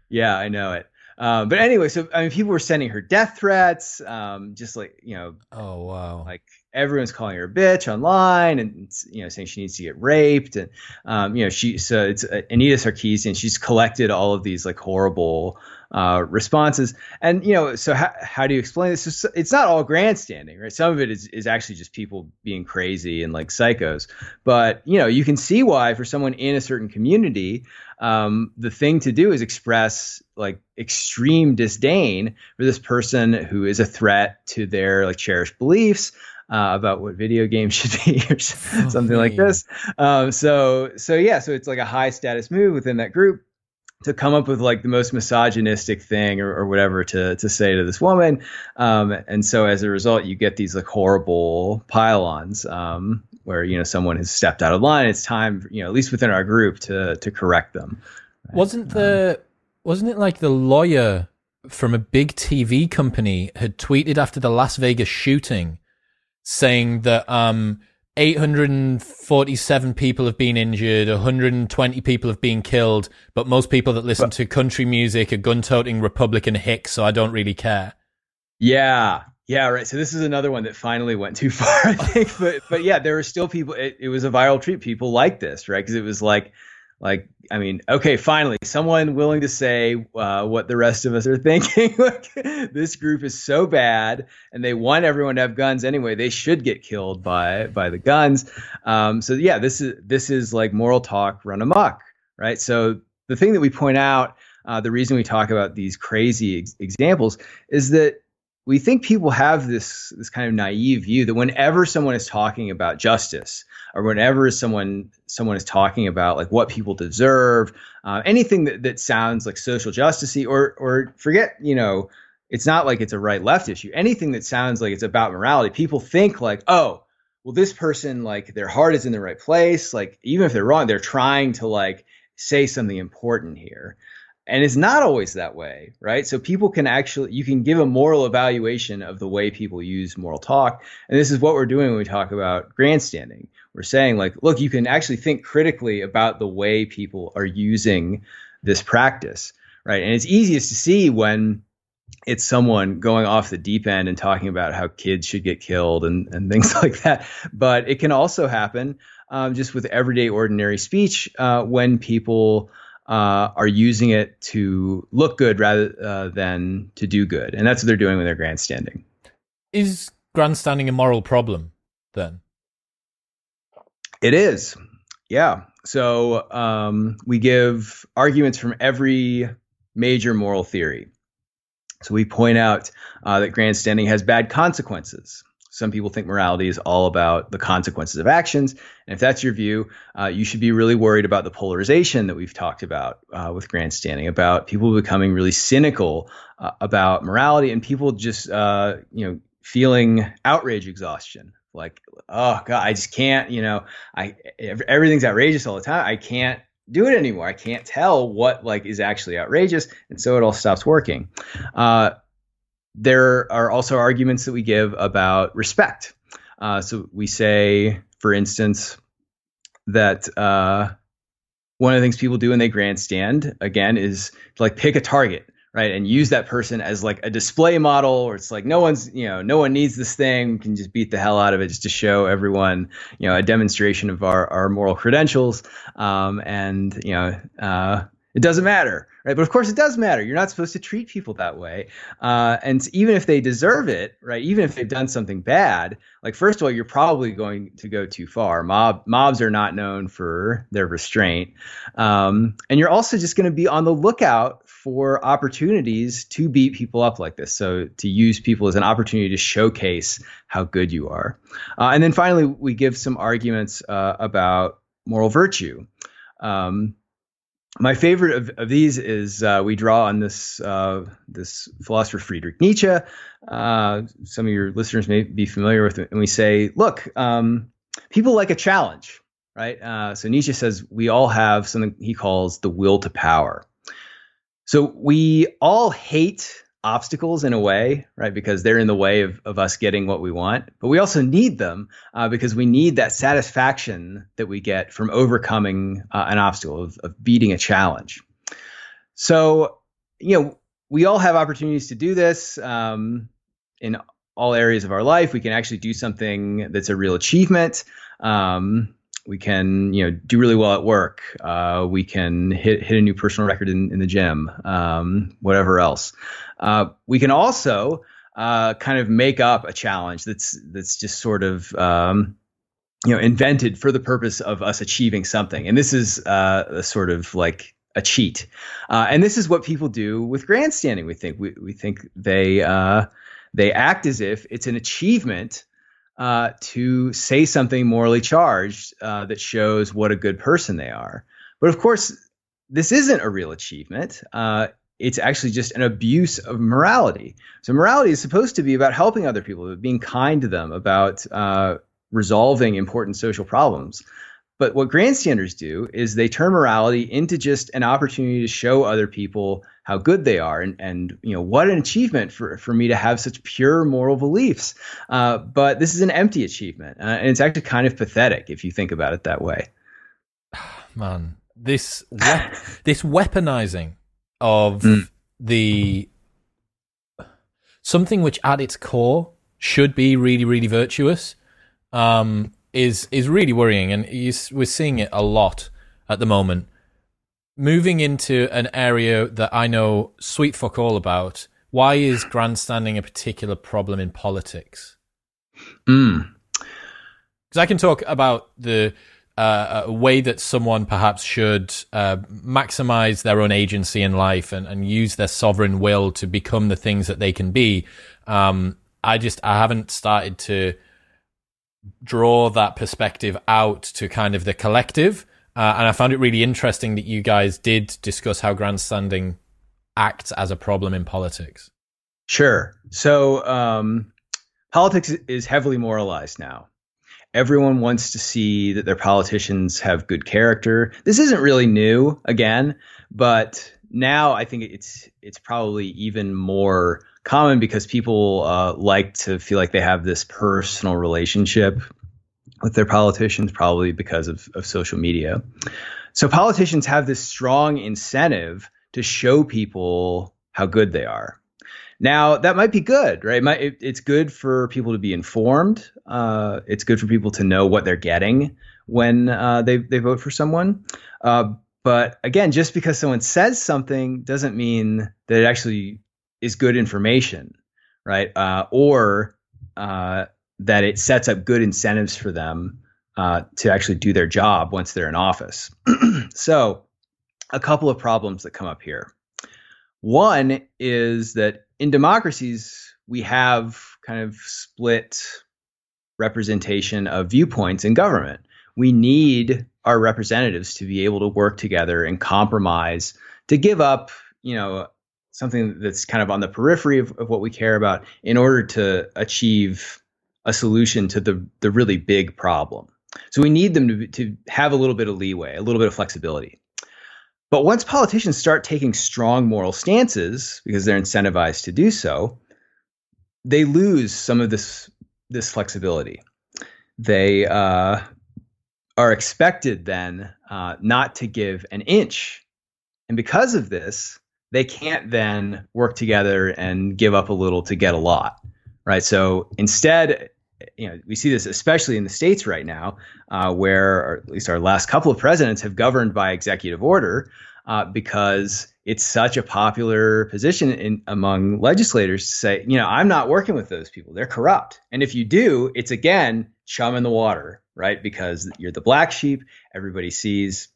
Yeah, I know it. Um, but anyway, so I mean, people were sending her death threats, um, just like you know, oh wow, like everyone's calling her a bitch online, and you know, saying she needs to get raped, and um, you know, she so it's uh, Anita Sarkeesian. She's collected all of these like horrible uh, responses. And you know, so how, how do you explain this? It's, not all grandstanding, right? Some of it is is actually just people being crazy and like psychos. But you know, you can see why for someone in a certain community, um, the thing to do is express like extreme disdain for this person who is a threat to their like cherished beliefs. Uh, about what video games [LAUGHS] should be or something like this. Um, so so yeah, so it's like a high status move within that group to come up with like the most misogynistic thing or, or whatever to to say to this woman, um, and so as a result, you get these like horrible pile-ons um, where you know someone has stepped out of line. It's time, you know, at least within our group, to to correct them. Right? Wasn't the um, wasn't it like the lawyer from a big TV company had tweeted after the Las Vegas shooting, saying that um 847 people have been injured, 120 people have been killed, but most people that listen but, to country music are gun toting Republican hicks, so I don't really care. Yeah. Yeah, right. So this is another one that finally went too [LAUGHS] far, I think. but but yeah, there were still people. It, it was a viral treat. People like this, right? Because it was like like, I mean, okay, finally, someone willing to say uh, what the rest of us are [LAUGHS] thinking. like, this group is so bad, and they want everyone to have guns anyway. They should get killed by by the guns. Um, so yeah, this is this is like moral talk run amok, right? So the thing that we point out, uh, the reason we talk about these crazy ex- examples, is that we think people have this this kind of naive view that whenever someone is talking about justice or whenever someone someone is talking about like what people deserve, uh, anything that, that sounds like social justicey or or forget you know it's not like it's a right left issue. Anything that sounds like it's about morality, people think like oh well this person like their heart is in the right place like even if they're wrong they're trying to like say something important here and it's not always that way right? So people can actually you can give a moral evaluation of the way people use moral talk. And this is what we're doing when we talk about grandstanding. We're saying like look you can actually think critically about the way people are using this practice right? And it's easiest to see when it's someone going off the deep end and talking about how kids should get killed and, and [LAUGHS] things like that. But it can also happen um, just with everyday ordinary speech uh, when people uh, are using it to look good rather uh, than to do good, and that's what they're doing with their grandstanding. Is grandstanding a moral problem then? It is, yeah. So um, we give arguments from every major moral theory. So we point out uh, that grandstanding has bad consequences. Some people think morality is all about the consequences of actions. And if that's your view, uh, you should be really worried about the polarization that we've talked about uh, with grandstanding, about people becoming really cynical uh, about morality and people just, uh, you know, feeling outrage exhaustion. Like, oh God, I just can't, you know, I everything's outrageous all the time. I can't do it anymore. I can't tell what like is actually outrageous, and so it all stops working. Uh, there are also arguments that we give about respect. Uh, so we say, for instance, that uh, one of the things people do when they grandstand, again, is to like pick a target, right, and use that person as like a display model, or it's like no one's, you know, no one needs this thing, we can just beat the hell out of it just to show everyone, you know, a demonstration of our our moral credentials, um, and you know. Uh, it doesn't matter, right? But of course, it does matter. You're not supposed to treat people that way. Uh, and even if they deserve it, right? Even if they've done something bad, like first of all, you're probably going to go too far. Mob mobs are not known for their restraint, um, and you're also just going to be on the lookout for opportunities to beat people up like this. So to use people as an opportunity to showcase how good you are. Uh, and then finally, we give some arguments uh, about moral virtue. Um, my favorite of, of these is uh, we draw on this uh, this philosopher Friedrich Nietzsche. Uh, some of your listeners may be familiar with it, and we say, look, um, people like a challenge, right? Uh, so Nietzsche says we all have something he calls the will to power. So we all hate obstacles in a way, right? Because they're in the way of, of us getting what we want. But we also need them uh, because we need that satisfaction that we get from overcoming uh, an obstacle, of, of beating a challenge. So, you know, we all have opportunities to do this um, in all areas of our life. We can actually do something that's a real achievement. Um, we can, you know, do really well at work. Uh, we can hit hit a new personal record in, in the gym. Um, whatever else. Uh, we can also uh, kind of make up a challenge that's that's just sort of um, you know invented for the purpose of us achieving something and this is uh, a sort of like a cheat uh, and this is what people do with grandstanding we think we, we think they uh, they act as if it's an achievement uh, to say something morally charged uh, that shows what a good person they are but of course this isn't a real achievement uh, it's actually just an abuse of morality. So morality is supposed to be about helping other people, about being kind to them, about uh, resolving important social problems. But what grandstanders do is they turn morality into just an opportunity to show other people how good they are, and and you know what an achievement for for me to have such pure moral beliefs. Uh, but this is an empty achievement, uh, and it's actually kind of pathetic if you think about it that way. [SIGHS] Man, this we- [LAUGHS] this weaponizing of mm. the something which at its core should be really really virtuous um, is is really worrying, and we're seeing it a lot at the moment. Moving into an area that I know sweet fuck all about. Why is grandstanding a particular problem in politics? Because mm. I can talk about the uh, a way that someone perhaps should uh, maximize their own agency in life and, and use their sovereign will to become the things that they can be. Um, I just I haven't started to draw that perspective out to kind of the collective. Uh, and I found it really interesting that you guys did discuss how grandstanding acts as a problem in politics. Sure. So um, politics is heavily moralized now. Everyone wants to see that their politicians have good character. This isn't really new, again, but now I think it's it's probably even more common because people uh, like to feel like they have this personal relationship with their politicians, probably because of, of social media. So politicians have this strong incentive to show people how good they are. Now that might be good, right? It's good for people to be informed. Uh, it's good for people to know what they're getting when uh, they they vote for someone. Uh, but again, just because someone says something doesn't mean that it actually is good information, right? Uh, or uh, that it sets up good incentives for them uh, to actually do their job once they're in office. [CLEARS THROAT] so, a couple of problems that come up here. One is that in democracies, we have kind of split representation of viewpoints in government. We need our representatives to be able to work together and compromise to give up, you know, something that's kind of on the periphery of, of what we care about in order to achieve a solution to the the really big problem. So we need them to, to have a little bit of leeway, a little bit of flexibility. But once politicians start taking strong moral stances because they're incentivized to do so, they lose some of this this flexibility. They uh, are expected then uh, not to give an inch, and because of this, they can't then work together and give up a little to get a lot, right? So instead, you know, we see this especially in the states right now, uh, where at least our last couple of presidents have governed by executive order uh, because it's such a popular position in, among legislators to say, you know, I'm not working with those people; they're corrupt. And if you do, it's again chum in the water, right? Because you're the black sheep. Everybody sees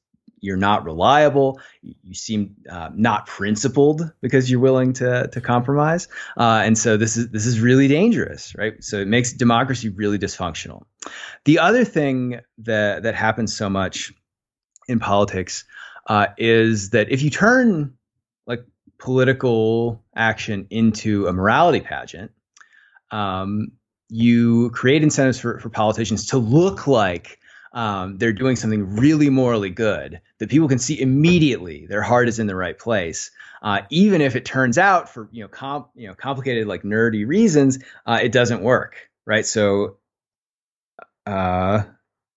you're not reliable. You seem uh, not principled because you're willing to to compromise. Uh, and so this is this is really dangerous, right? So it makes democracy really dysfunctional. The other thing that that happens so much in politics uh, is that if you turn like political action into a morality pageant, um, you create incentives for, for politicians to look like um, they're doing something really morally good that people can see immediately their heart is in the right place uh, even if it turns out for you know comp, you know complicated like nerdy reasons uh, it doesn't work right so uh,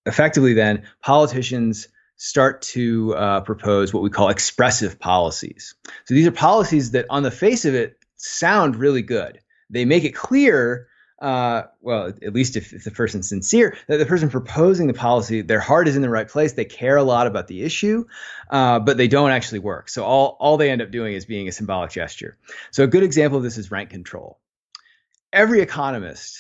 effectively then politicians start to uh, propose what we call expressive policies. So these are policies that, on the face of it, sound really good. They make it clear, uh, well, at least if, if the person's sincere, that the person proposing the policy, their heart is in the right place. They care a lot about the issue, uh, but they don't actually work. So all, all they end up doing is being a symbolic gesture. So a good example of this is rent control. Every economist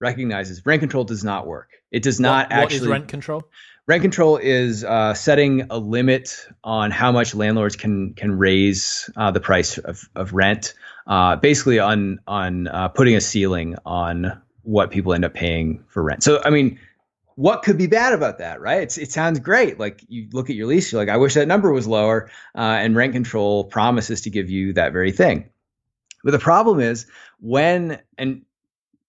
recognizes rent control does not work. It does not what, actually. What is rent control? Rent control is uh, setting a limit on how much landlords can can raise uh, the price of, of rent. Uh, basically, on on uh, putting a ceiling on what people end up paying for rent. So, I mean, what could be bad about that, right? It's, it sounds great. Like you look at your lease, you're like, I wish that number was lower. Uh, and rent control promises to give you that very thing. But the problem is when and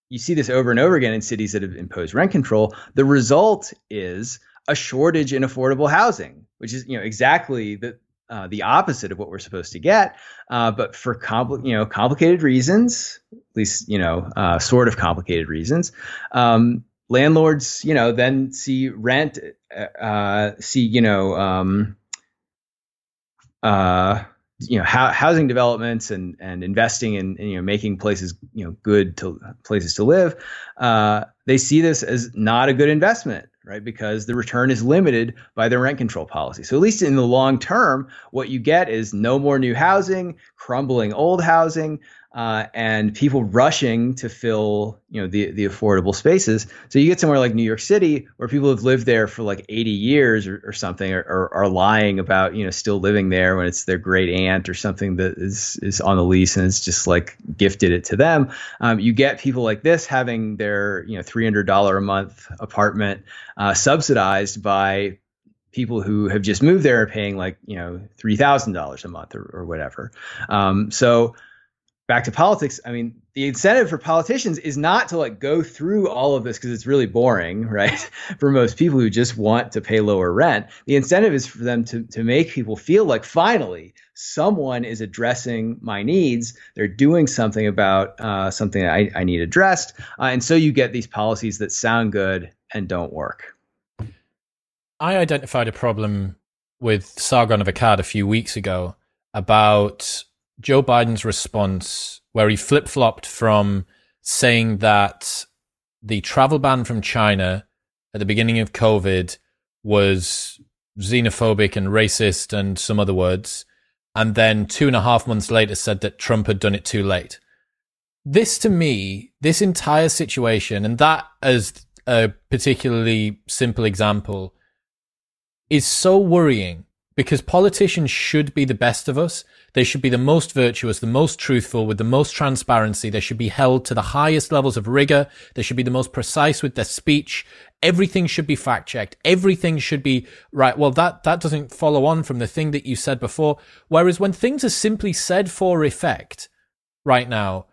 you see this over and over again in cities that have imposed rent control. The result is a shortage in affordable housing, which is you know exactly the uh, the opposite of what we're supposed to get. Uh, but for compl- you know complicated reasons, at least you know uh, sort of complicated reasons, um, landlords you know then see rent uh, uh, see you know. Um, uh, you know housing developments and and investing in, in, you know making places you know good to places to live uh, they see this as not a good investment right? Because the return is limited by the rent control policy. So at least in the long term, what you get is no more new housing, crumbling old housing, uh, and people rushing to fill you know the the affordable spaces. So you get somewhere like New York City where people have lived there for like 80 years or, or something, or, or, are lying about you know still living there when it's their great aunt or something that is is on the lease and it's just like gifted it to them. Um, you get people like this having their you know $300 a month apartment uh, subsidized by people who have just moved there are paying like you know three thousand dollars a month or, or whatever. Um, so back to politics, I mean, the incentive for politicians is not to like go through all of this because it's really boring, [LAUGHS] right? for most people who just want to pay lower rent, the incentive is for them to to make people feel like finally someone is addressing my needs. They're doing something about uh, something I, I need addressed, uh, and so you get these policies that sound good and don't work. I identified a problem with Sargon of Akkad a few weeks ago about Joe Biden's response, where he flip flopped from saying that the travel ban from China at the beginning of COVID was xenophobic and racist and some other words, and then two and a half months later said that Trump had done it too late. This to me, this entire situation, and that as a particularly simple example, is so worrying because politicians should be the best of us. They should be the most virtuous, the most truthful, with the most transparency. They should be held to the highest levels of rigor. They should be the most precise with their speech. Everything should be fact checked. Everything should be right. Well, that, that doesn't follow on from the thing that you said before. Whereas when things are simply said for effect right now,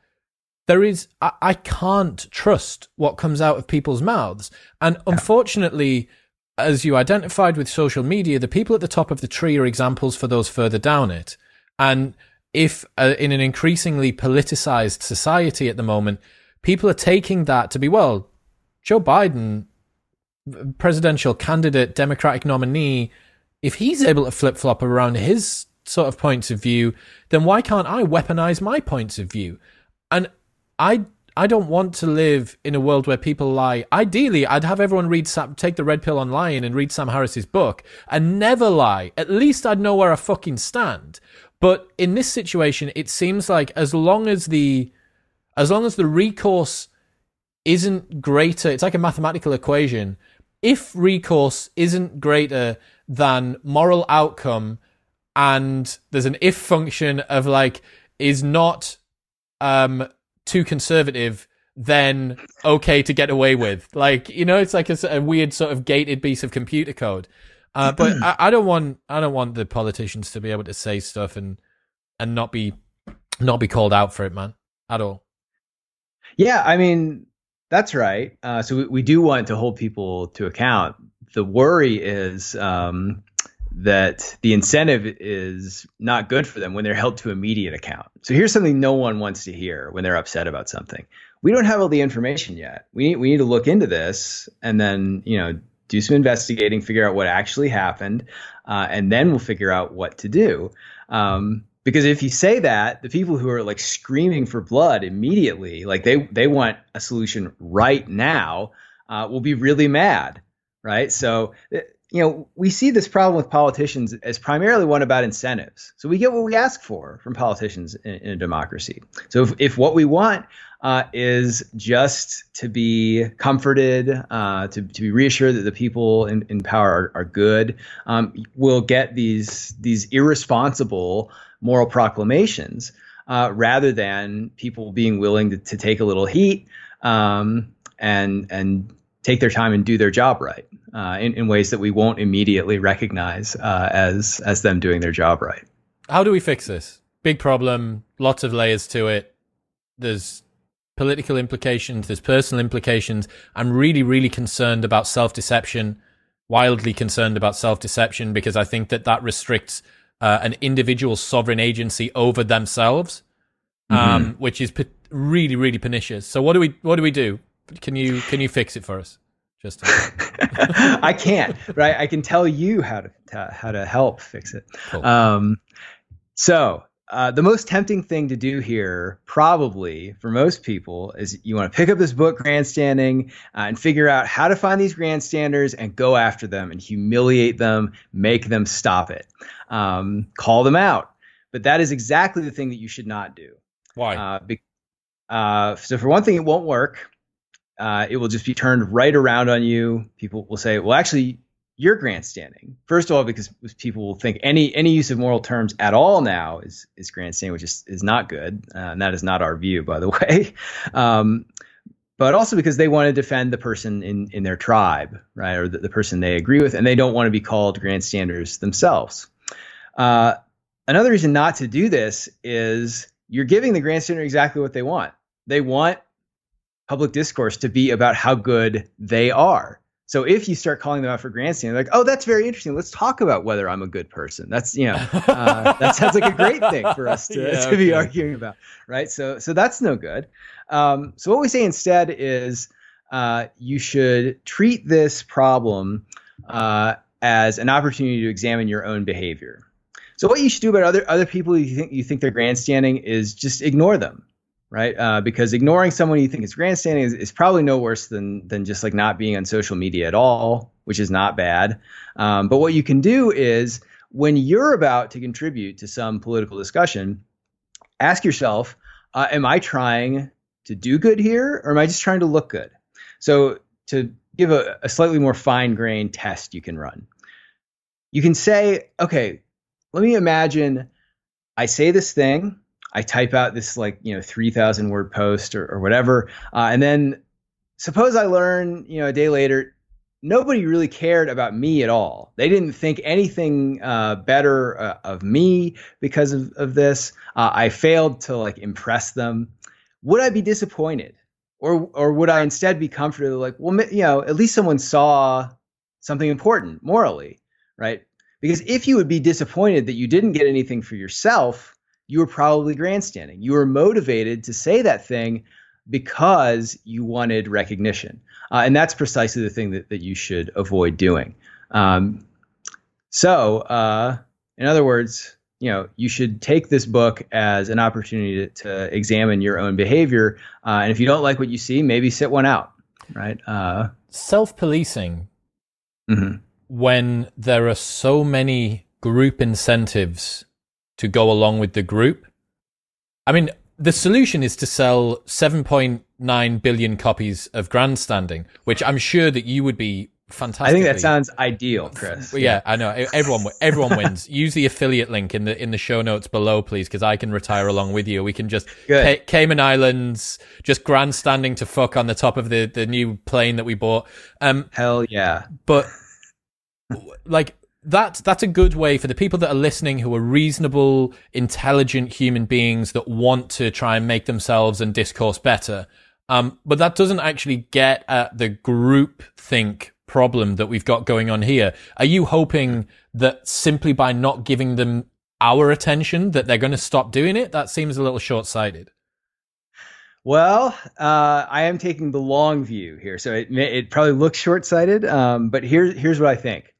there is, I, I can't trust what comes out of people's mouths. And unfortunately, as you identified with social media, the people at the top of the tree are examples for those further down it. And if uh, in an increasingly politicized society at the moment, people are taking that to be, well, Joe Biden, presidential candidate, Democratic nominee, if he's able to flip flop around his sort of points of view, then why can't I weaponize my points of view? And I I don't want to live in a world where people lie. Ideally, I'd have everyone read Sam, take the red pill on lying and read Sam Harris's book and never lie. At least I'd know where I fucking stand. But in this situation, it seems like as long as the as long as the recourse isn't greater, it's like a mathematical equation. If recourse isn't greater than moral outcome, and there's an if function of like is not um too conservative, then okay to get away with. Like you know, it's like a, a weird sort of gated piece of computer code. Uh, [CLEARS THROAT] but I, I, don't want I don't want the politicians to be able to say stuff and and not be not be called out for it, man, at all. Yeah, I mean that's right. Uh, so we, we do want to hold people to account. The worry is um, that the incentive is not good for them when they're held to immediate account. So here's something no one wants to hear when they're upset about something. We don't have all the information yet. We need, we need to look into this and then you know do some investigating, figure out what actually happened, uh, and then we'll figure out what to do. Um, because if you say that, the people who are like screaming for blood immediately, like they they want a solution right now, uh, will be really mad, right? So uh, you know, we see this problem with politicians as primarily one about incentives. So we get what we ask for from politicians in, in a democracy. So if, if what we want uh, is just to be comforted, uh, to, to be reassured that the people in, in power are, are good, um, we'll get these these irresponsible moral proclamations uh, rather than people being willing to, to take a little heat um, and and take their time and do their job right uh, in, in ways that we won't immediately recognize uh, as as them doing their job right. How do we fix this? Big problem, lots of layers to it. There's political implications, there's personal implications. I'm really, really concerned about self deception, wildly concerned about self deception because I think that that restricts uh, an individual's sovereign agency over themselves, um, mm-hmm. which is p- really, really pernicious. So what do we what do we do? Can you can you fix it for us? Just [LAUGHS] [LAUGHS] I can't, right? I can tell you how to, to how to help fix it. Cool. Um, so uh, the most tempting thing to do here, probably for most people, is you want to pick up this book, Grandstanding, uh, and figure out how to find these grandstanders and go after them and humiliate them, make them stop it, um, call them out. But that is exactly the thing that you should not do. Why? Uh, be- uh, so, for one thing, it won't work uh, it will just be turned right around on you. People will say, well, actually, you're grandstanding. First of all, because people will think any any use of moral terms at all now is is grandstanding, which is is not good, uh, and that is not our view, by the [LAUGHS] way. Um, but also because they want to defend the person in in their tribe, right, or the, the person they agree with, and they don't want to be called grandstanders themselves. Uh, another reason not to do this is you're giving the grandstander exactly what they want. They want public discourse to be about how good they are. So if you start calling them out for grandstanding, like, oh, that's very interesting. Let's talk about whether I'm a good person. That's you know, uh, [LAUGHS] that sounds like a great thing for us to, yeah, to okay. be arguing about, right? So so that's no good. Um, so what we say instead is uh, you should treat this problem uh, as an opportunity to examine your own behavior. So what you should do about other other people you think you think they're grandstanding is just ignore them right? Uh, because ignoring someone you think is grandstanding is, is, probably no worse than than just like not being on social media at all, which is not bad. Um, but what you can do is when you're about to contribute to some political discussion, ask yourself, uh, am I trying to do good here, or am I just trying to look good? So to give a, a slightly more fine grained test you can run, you can say, okay, let me imagine I say this thing I type out this like you know three thousand word post or, or whatever, uh, and then suppose I learn you know a day later nobody really cared about me at all. They didn't think anything uh, better uh, of me because of, of this. Uh, I failed to like impress them. Would I be disappointed, or or would I instead be comforted? Like, well, you know, at least someone saw something important morally, right? Because if you would be disappointed that you didn't get anything for yourself, you were probably grandstanding. You were motivated to say that thing because you wanted recognition. Uh, and that's precisely the thing that, that you should avoid doing. Um, so, uh, in other words, you know, you should take this book as an opportunity to, to examine your own behavior. Uh, and if you don't like what you see, maybe sit one out, right? Uh, Self policing, mm-hmm. when there are so many group incentives to go along with the group. I mean, the solution is to sell 7.9 billion copies of Grandstanding, which I'm sure that you would be fantastic. I think that sounds ideal, Chris. Yeah, yeah, I know. Everyone, everyone wins. [LAUGHS] Use the affiliate link in the in the show notes below, please, because I can retire along with you. We can just Ca- Cayman Islands, just grandstanding to fuck on the top of the the new plane that we bought. Um, Hell yeah! But like that's that's a good way for the people that are listening who are reasonable, intelligent human beings that want to try and make themselves and discourse better. Um, but that doesn't actually get at the group think problem that we've got going on here. Are you hoping that simply by not giving them our attention that they're going to stop doing it? That seems a little short sighted. Well, uh, I am taking the long view here, so it it probably looks short sighted. Um, but here's here's what I think.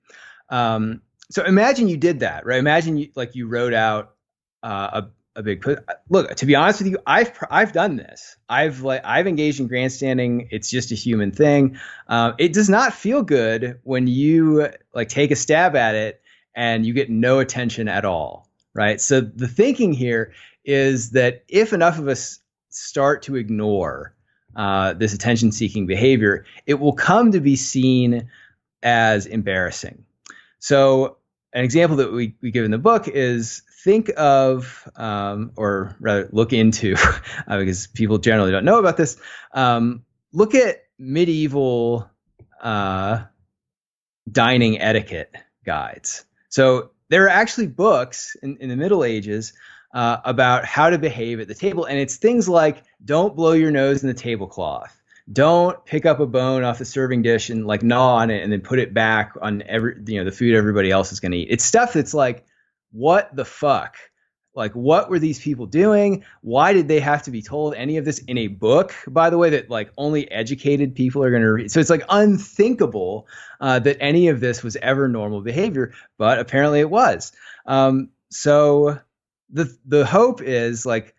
Um, so imagine you did that, right? Imagine you like you wrote out uh, a a big look. To be honest with you, I've I've done this. I've like I've engaged in grandstanding. It's just a human thing. Um, it does not feel good when you like take a stab at it and you get no attention at all, right? So the thinking here is that if enough of us start to ignore uh, this attention-seeking behavior, it will come to be seen as embarrassing. So an example that we, we give in the book is think of, um, or rather look into, [LAUGHS] uh, because people generally don't know about this, um, look at medieval uh, dining etiquette guides. So there are actually books in, in the Middle Ages uh, about how to behave at the table, and it's things like don't blow your nose in the tablecloth don't pick up a bone off the serving dish and like gnaw on it and then put it back on every you know the food everybody else is going to eat. It's stuff that's like what the fuck? Like what were these people doing? Why did they have to be told any of this in a book? By the way, that like only educated people are going to read. So it's like unthinkable uh, that any of this was ever normal behavior, but apparently it was. Um, so the the hope is like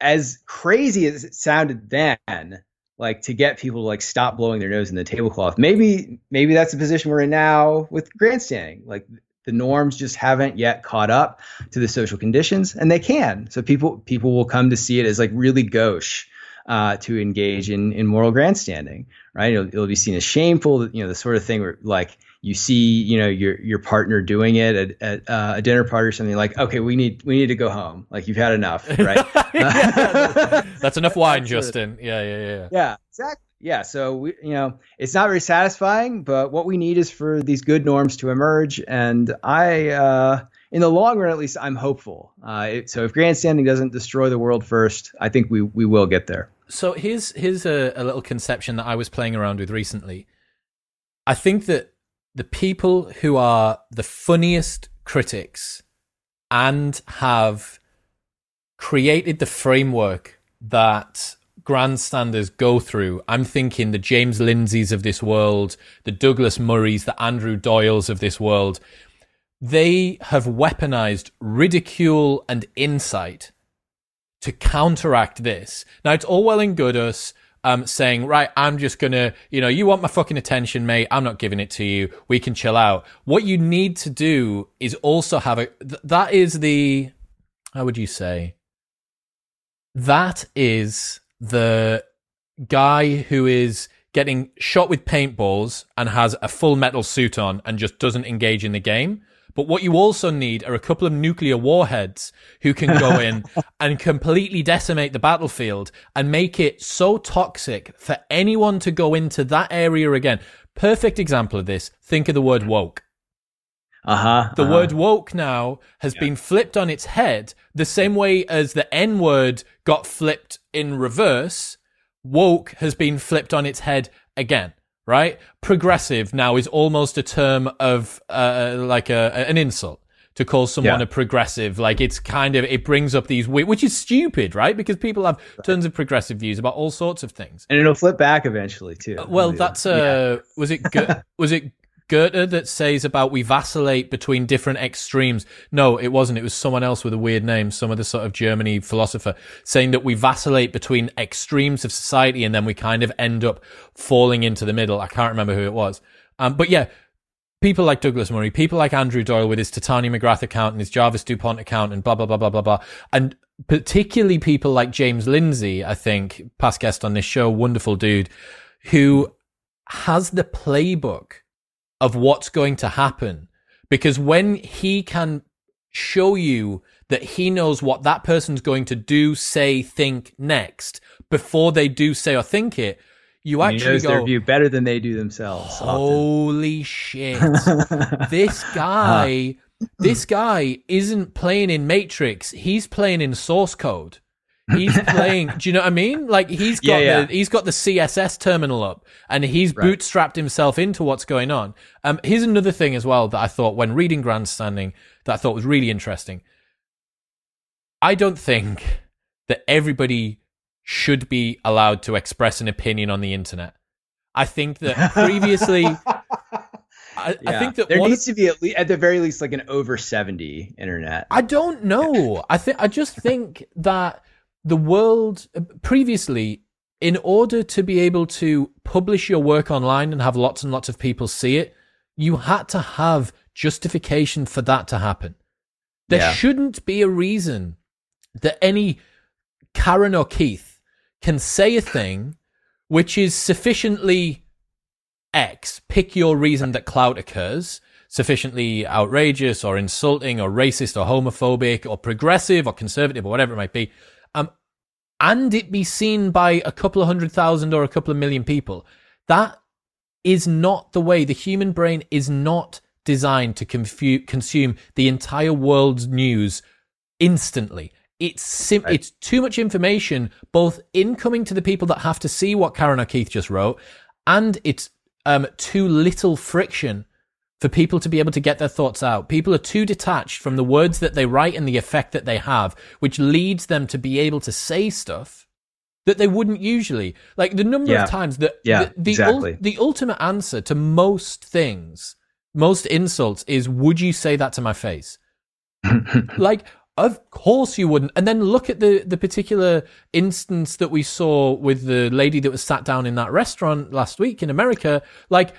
as crazy as it sounded then like to get people to like stop blowing their nose in the tablecloth. Maybe maybe that's the position we're in now with grandstanding. Like the norms just haven't yet caught up to the social conditions, and they can. So people people will come to see it as like really gauche. Uh, to engage in in moral grandstanding, right? It'll, it'll be seen as shameful, you know, the sort of thing where like you see, you know, your your partner doing it at, at uh, a dinner party or something like, okay, we need we need to go home. Like you've had enough, [LAUGHS] right? that's enough wine, Justin. Yeah, yeah, yeah. Yeah, exactly. Yeah, so we, you know, it's not very satisfying, but what we need is for these good norms to emerge, and I, uh, in the long run, at least, I'm hopeful. Uh, it, so if grandstanding doesn't destroy the world first, I think we we will get there. So here's here's a, a little conception that I was playing around with recently. I think that the people who are the funniest critics and have created the framework that grandstanders go through. I'm thinking the James Lindsays of this world, the Douglas Murrays, the Andrew Doyles of this world. They have weaponized ridicule and insight to counteract this. Now, it's all well and good us um, saying, right, I'm just gonna, you know, you want my fucking attention, mate. I'm not giving it to you. We can chill out. What you need to do is also have a, th- that is the, how would you say? That is the guy who is getting shot with paintballs and has a full metal suit on and just doesn't engage in the game. But what you also need are a couple of nuclear warheads who can go [LAUGHS] in and completely decimate the battlefield and make it so toxic for anyone to go into that area again. Perfect example of this. Think of the word woke. Uh-huh, the uh-huh. word woke now has yeah. been flipped on its head the same way as the N word got flipped in reverse. Woke has been flipped on its head again right? Progressive now is almost a term of uh, like a, an insult to call someone yeah. a progressive. Like it's kind of, it brings up these weird, which is stupid, right? Because people have tons of progressive views about all sorts of things. And it'll flip back eventually too. Uh, well, that's, uh, yeah. was it, [LAUGHS] was it Goethe that says about we vacillate between different extremes. No, it wasn't. It was someone else with a weird name, some other sort of Germany philosopher saying that we vacillate between extremes of society and then we kind of end up falling into the middle. I can't remember who it was. Um, but yeah, people like Douglas Murray, people like Andrew Doyle with his Titania McGrath account and his Jarvis DuPont account and blah, blah, blah, blah, blah, blah. And particularly people like James Lindsay, I think, past guest on this show, wonderful dude, who has the playbook of what's going to happen. Because when he can show you that he knows what that person's going to do, say, think next before they do say or think it, you and actually go, their view better than they do themselves. Holy often. shit! [LAUGHS] this guy, uh-huh. this guy isn't playing in Matrix. He's playing in source code. He's [LAUGHS] playing. do you know what I mean? Like he's got yeah, yeah. the he's got the CSS terminal up, and he's right. bootstrapped himself into what's going on. Um, here's another thing as well that I thought when reading Grandstanding that I thought was really interesting. I don't think that everybody should be allowed to express an opinion on the internet. I think that previously, [LAUGHS] I, yeah. I, think that there needs to be at, least, at the very least like an over seventy internet. I don't know. I think I just think that the world uh, previously, in order to be able to publish your work online and have lots and lots of people see it, you had to have justification for that to happen. There yeah. shouldn't be a reason that any Karen or Keith can say a thing which is sufficiently X, pick your reason that clout occurs, sufficiently outrageous or insulting or racist or homophobic or progressive or conservative or whatever it might be, and it be seen by a couple of hundred thousand or a couple of million people. That is not the way. The human brain is not designed to confu- consume the entire world's news instantly. It's sim- it's too much information, both incoming to the people that have to see what Karen Keith just wrote, and it's um, too little friction for people to be able to get their thoughts out. People are too detached from the words that they write and the effect that they have, which leads them to be able to say stuff that they wouldn't usually. Like the number yeah. of times that yeah, the, the, exactly. ul- the ultimate answer to most things, most insults is, would you say that to my face? [LAUGHS] like, of course you wouldn't. And then look at the, the particular instance that we saw with the lady that was sat down in that restaurant last week in America. Like,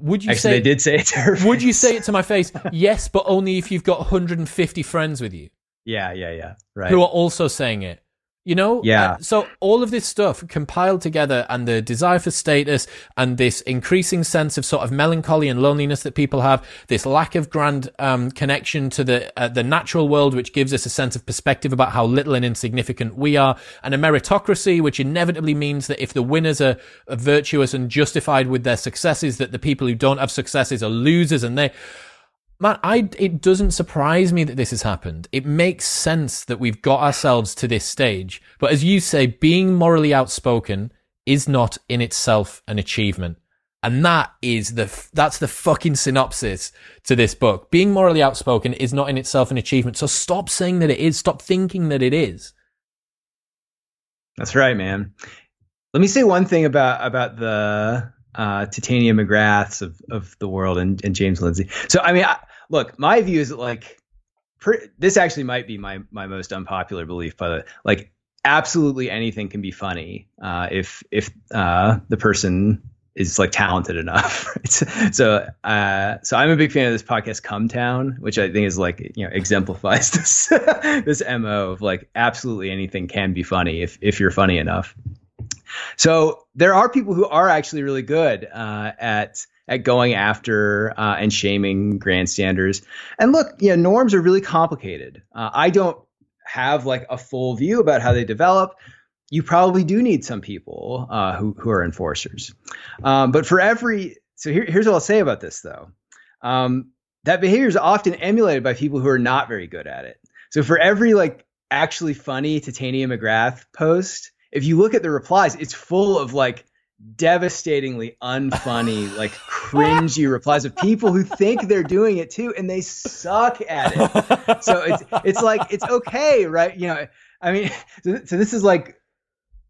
would you Actually, say they did say it to her? Would you say it to my face? [LAUGHS] yes, but only if you've got 150 friends with you. Yeah, yeah, yeah. Right. Who are also saying it. You know? Yeah. Uh, so all of this stuff compiled together and the desire for status and this increasing sense of sort of melancholy and loneliness that people have, this lack of grand um, connection to the uh, the natural world, which gives us a sense of perspective about how little and insignificant we are, and a meritocracy, which inevitably means that if the winners are, are virtuous and justified with their successes, that the people who don't have successes are losers and they man, I it doesn't surprise me that this has happened. It makes sense that we've got ourselves to this stage. But as you say, being morally outspoken is not in itself an achievement. And that is the that's the fucking synopsis to this book. Being morally outspoken is not in itself an achievement. So stop saying that it is. Stop thinking that it is. That's right, man. Let me say one thing about about the uh, Titania McGraths of, of the world and, and James Lindsay. So, I mean, I, look, my view is that like this actually might be my my most unpopular belief, but like absolutely anything can be funny uh, if if uh, the person is like talented enough. [LAUGHS] So uh, so I'm a big fan of this podcast, Come Town, which I think is like you know exemplifies [LAUGHS] this this mo of like absolutely anything can be funny if if you're funny enough. So there are people who are actually really good uh, at at going after uh, and shaming grandstanders. And look, yeah, norms are really complicated. Uh, I don't have like a full view about how they develop. You probably do need some people uh, who who are enforcers. Um, but for every so here, here's what I'll say about this though. Um, that behavior is often emulated by people who are not very good at it. So for every like actually funny Titania McGrath post, if you look at the replies, it's full of like devastatingly unfunny, like cringy replies of people who think they're doing it too, and they suck at it. So it's it's like it's okay, right? You know, I mean, so, so this is like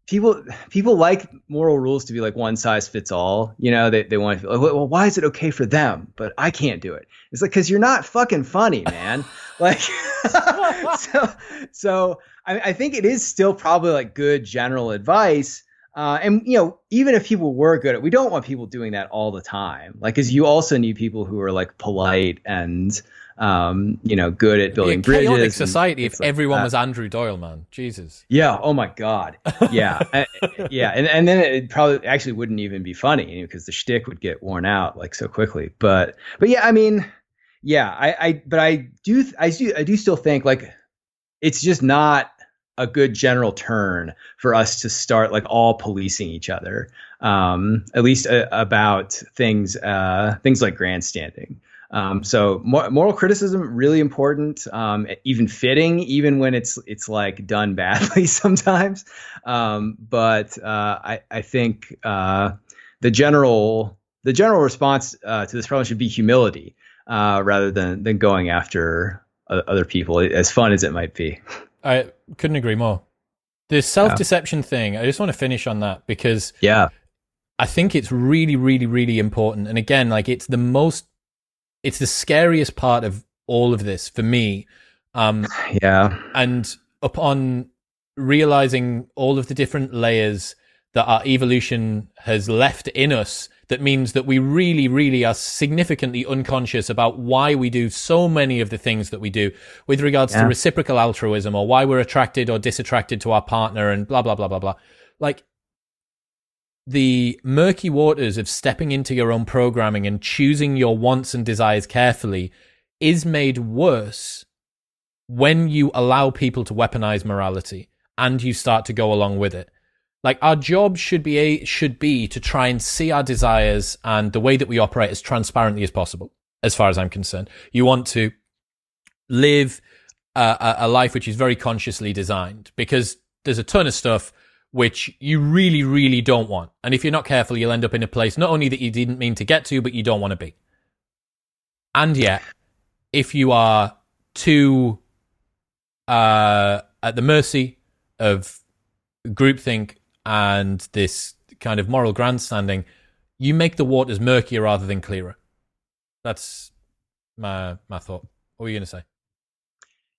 people people like moral rules to be like one size fits all. You know, they they want to feel, well, why is it okay for them, but I can't do it? It's like because you're not fucking funny, man. like, [LAUGHS] so so I, I think it is still probably like good general advice uh, and you know, even if people were good at, we don't want people doing that all the time. Like, because you also need people who are like polite and um, you know, good at building bridges. Chaotic society if like everyone that. was Andrew Doyle, man. Jesus. Yeah. Oh my God. Yeah. [LAUGHS] yeah. And and then it probably actually wouldn't even be funny because the shtick would get worn out like so quickly. But but yeah, I mean, yeah, I I but I do I do I do still think like it's just not a good general turn for us to start like all policing each other, um, at least uh, about things uh, things like grandstanding. Um, so moral criticism really important, um, even fitting, even when it's it's like done badly [LAUGHS] sometimes. Um, but uh, I I think uh, the general the general response uh, to this problem should be humility uh, rather than than going after other people, as fun as it might be. [LAUGHS] I couldn't agree more. the self deception yeah. thing. I just want to finish on that because yeah, I think it's really, really, really important. And again, like it's the most, it's the scariest part of all of this for me. Um, yeah, and upon realizing all of the different layers that our evolution has left in us that means that we really, really are significantly unconscious about why we do so many of the things that we do with regards yeah. to reciprocal altruism or why we're attracted or disattracted to our partner and blah, blah, blah, blah, blah. Like the murky waters of stepping into your own programming and choosing your wants and desires carefully is made worse when you allow people to weaponize morality and you start to go along with it. Like our job should be a, should be to try and see our desires and the way that we operate as transparently as possible. As far as I'm concerned, you want to live a, a life which is very consciously designed because there's a ton of stuff which you really, really don't want. And if you're not careful, you'll end up in a place not only that you didn't mean to get to, but you don't want to be. And yet, if you are too uh, at the mercy of groupthink and this kind of moral grandstanding, you make the waters murkier rather than clearer. That's my my thought. What were you going to say?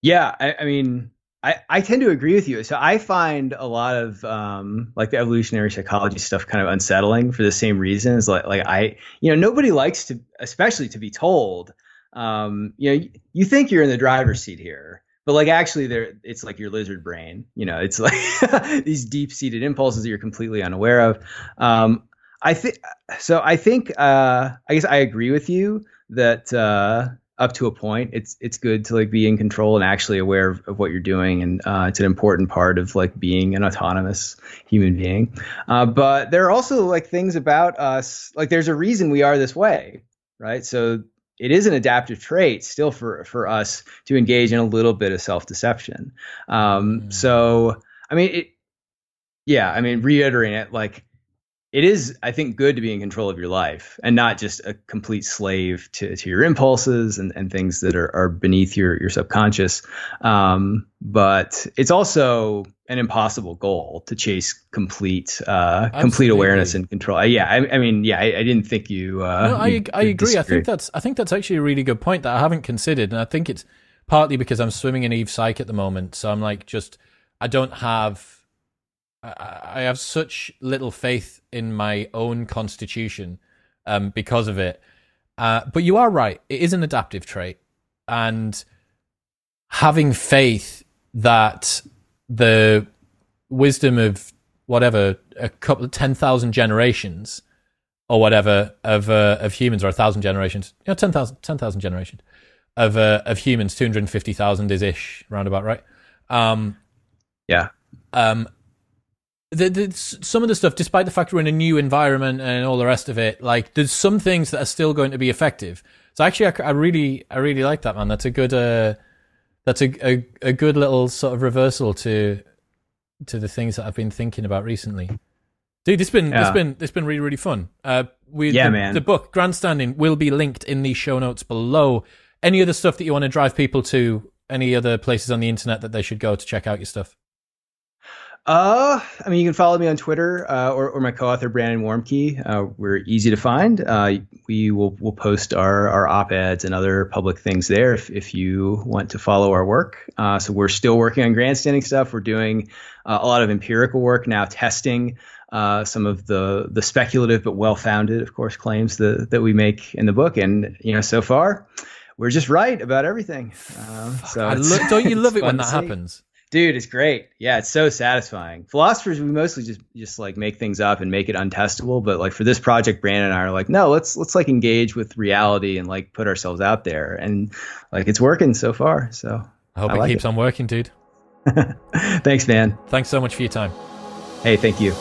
Yeah, I, I, mean, I, I tend to agree with you. So I find a lot of um, like the evolutionary psychology stuff kind of unsettling for the same reasons. Like like I, you know, nobody likes to, especially to be told, um, you know, you think you're in the driver's seat here but like actually there it's like your lizard brain you know it's like [LAUGHS] these deep seated impulses that you're completely unaware of. Um, i think so i think uh, i guess i agree with you that uh, up to a point it's it's good to like be in control and actually aware of, of what you're doing and uh, it's an important part of like being an autonomous human being. Uh, but there are also like things about us like there's a reason we are this way right? So it is an adaptive trait still for for us to engage in a little bit of self deception. Um, mm. So I mean, it, yeah, I mean, reiterating it, like it is, I think, good to be in control of your life and not just a complete slave to, to your impulses and, and things that are, are beneath your, your subconscious. Um, but it's also an impossible goal to chase complete, uh, complete awareness and control. Uh, yeah. I, I, mean, yeah, I, I didn't think you, uh, no, I, I agree. Disagree. I think that's, I think that's actually a really good point that I haven't considered. And I think it's partly because I'm swimming in Evo Psych at the moment. So I'm like, just, I don't have, I have such little faith in my own constitution um, because of it. Uh, but you are right; it is an adaptive trait, and having faith that the wisdom of whatever a couple of ten thousand generations or whatever of uh, of humans or a thousand generations, you know, 10,000 10, generations of uh, of humans, two hundred fifty thousand is ish, roundabout, right? Um, yeah. Um, the, the, some of the stuff, despite the fact we're in a new environment and all the rest of it, like there's some things that are still going to be effective. So actually, I, I really, I really like that man. That's a good, uh, that's a, a, a good little sort of reversal to to the things that I've been thinking about recently. Dude, it's been yeah. it's been it's been really really fun. Uh, we yeah, the, man. The book Grandstanding will be linked in the show notes below. Any other stuff that you want to drive people to? Any other places on the internet that they should go to check out your stuff? Uh, I mean, you can follow me on Twitter uh, or, or my co-author Brandon Warmke. Uh, we're easy to find. Uh, we will will post our, our op-eds and other public things there if, if you want to follow our work. Uh, so we're still working on grandstanding stuff. We're doing uh, a lot of empirical work now, testing uh, some of the the speculative but well-founded, of course, claims that that we make in the book. And you know, so far, we're just right about everything. Uh, so lo- don't you [LAUGHS] love it when that happens? Dude, it's great. Yeah, it's so satisfying. Philosophers, we mostly just just like make things up and make it untestable. But like for this project, Brandon and I are like, no, let's let's like engage with reality and like put ourselves out there. And like it's working so far. So I hope I it like keeps it. on working, dude. [LAUGHS] Thanks, man. Thanks so much for your time. Hey, thank you.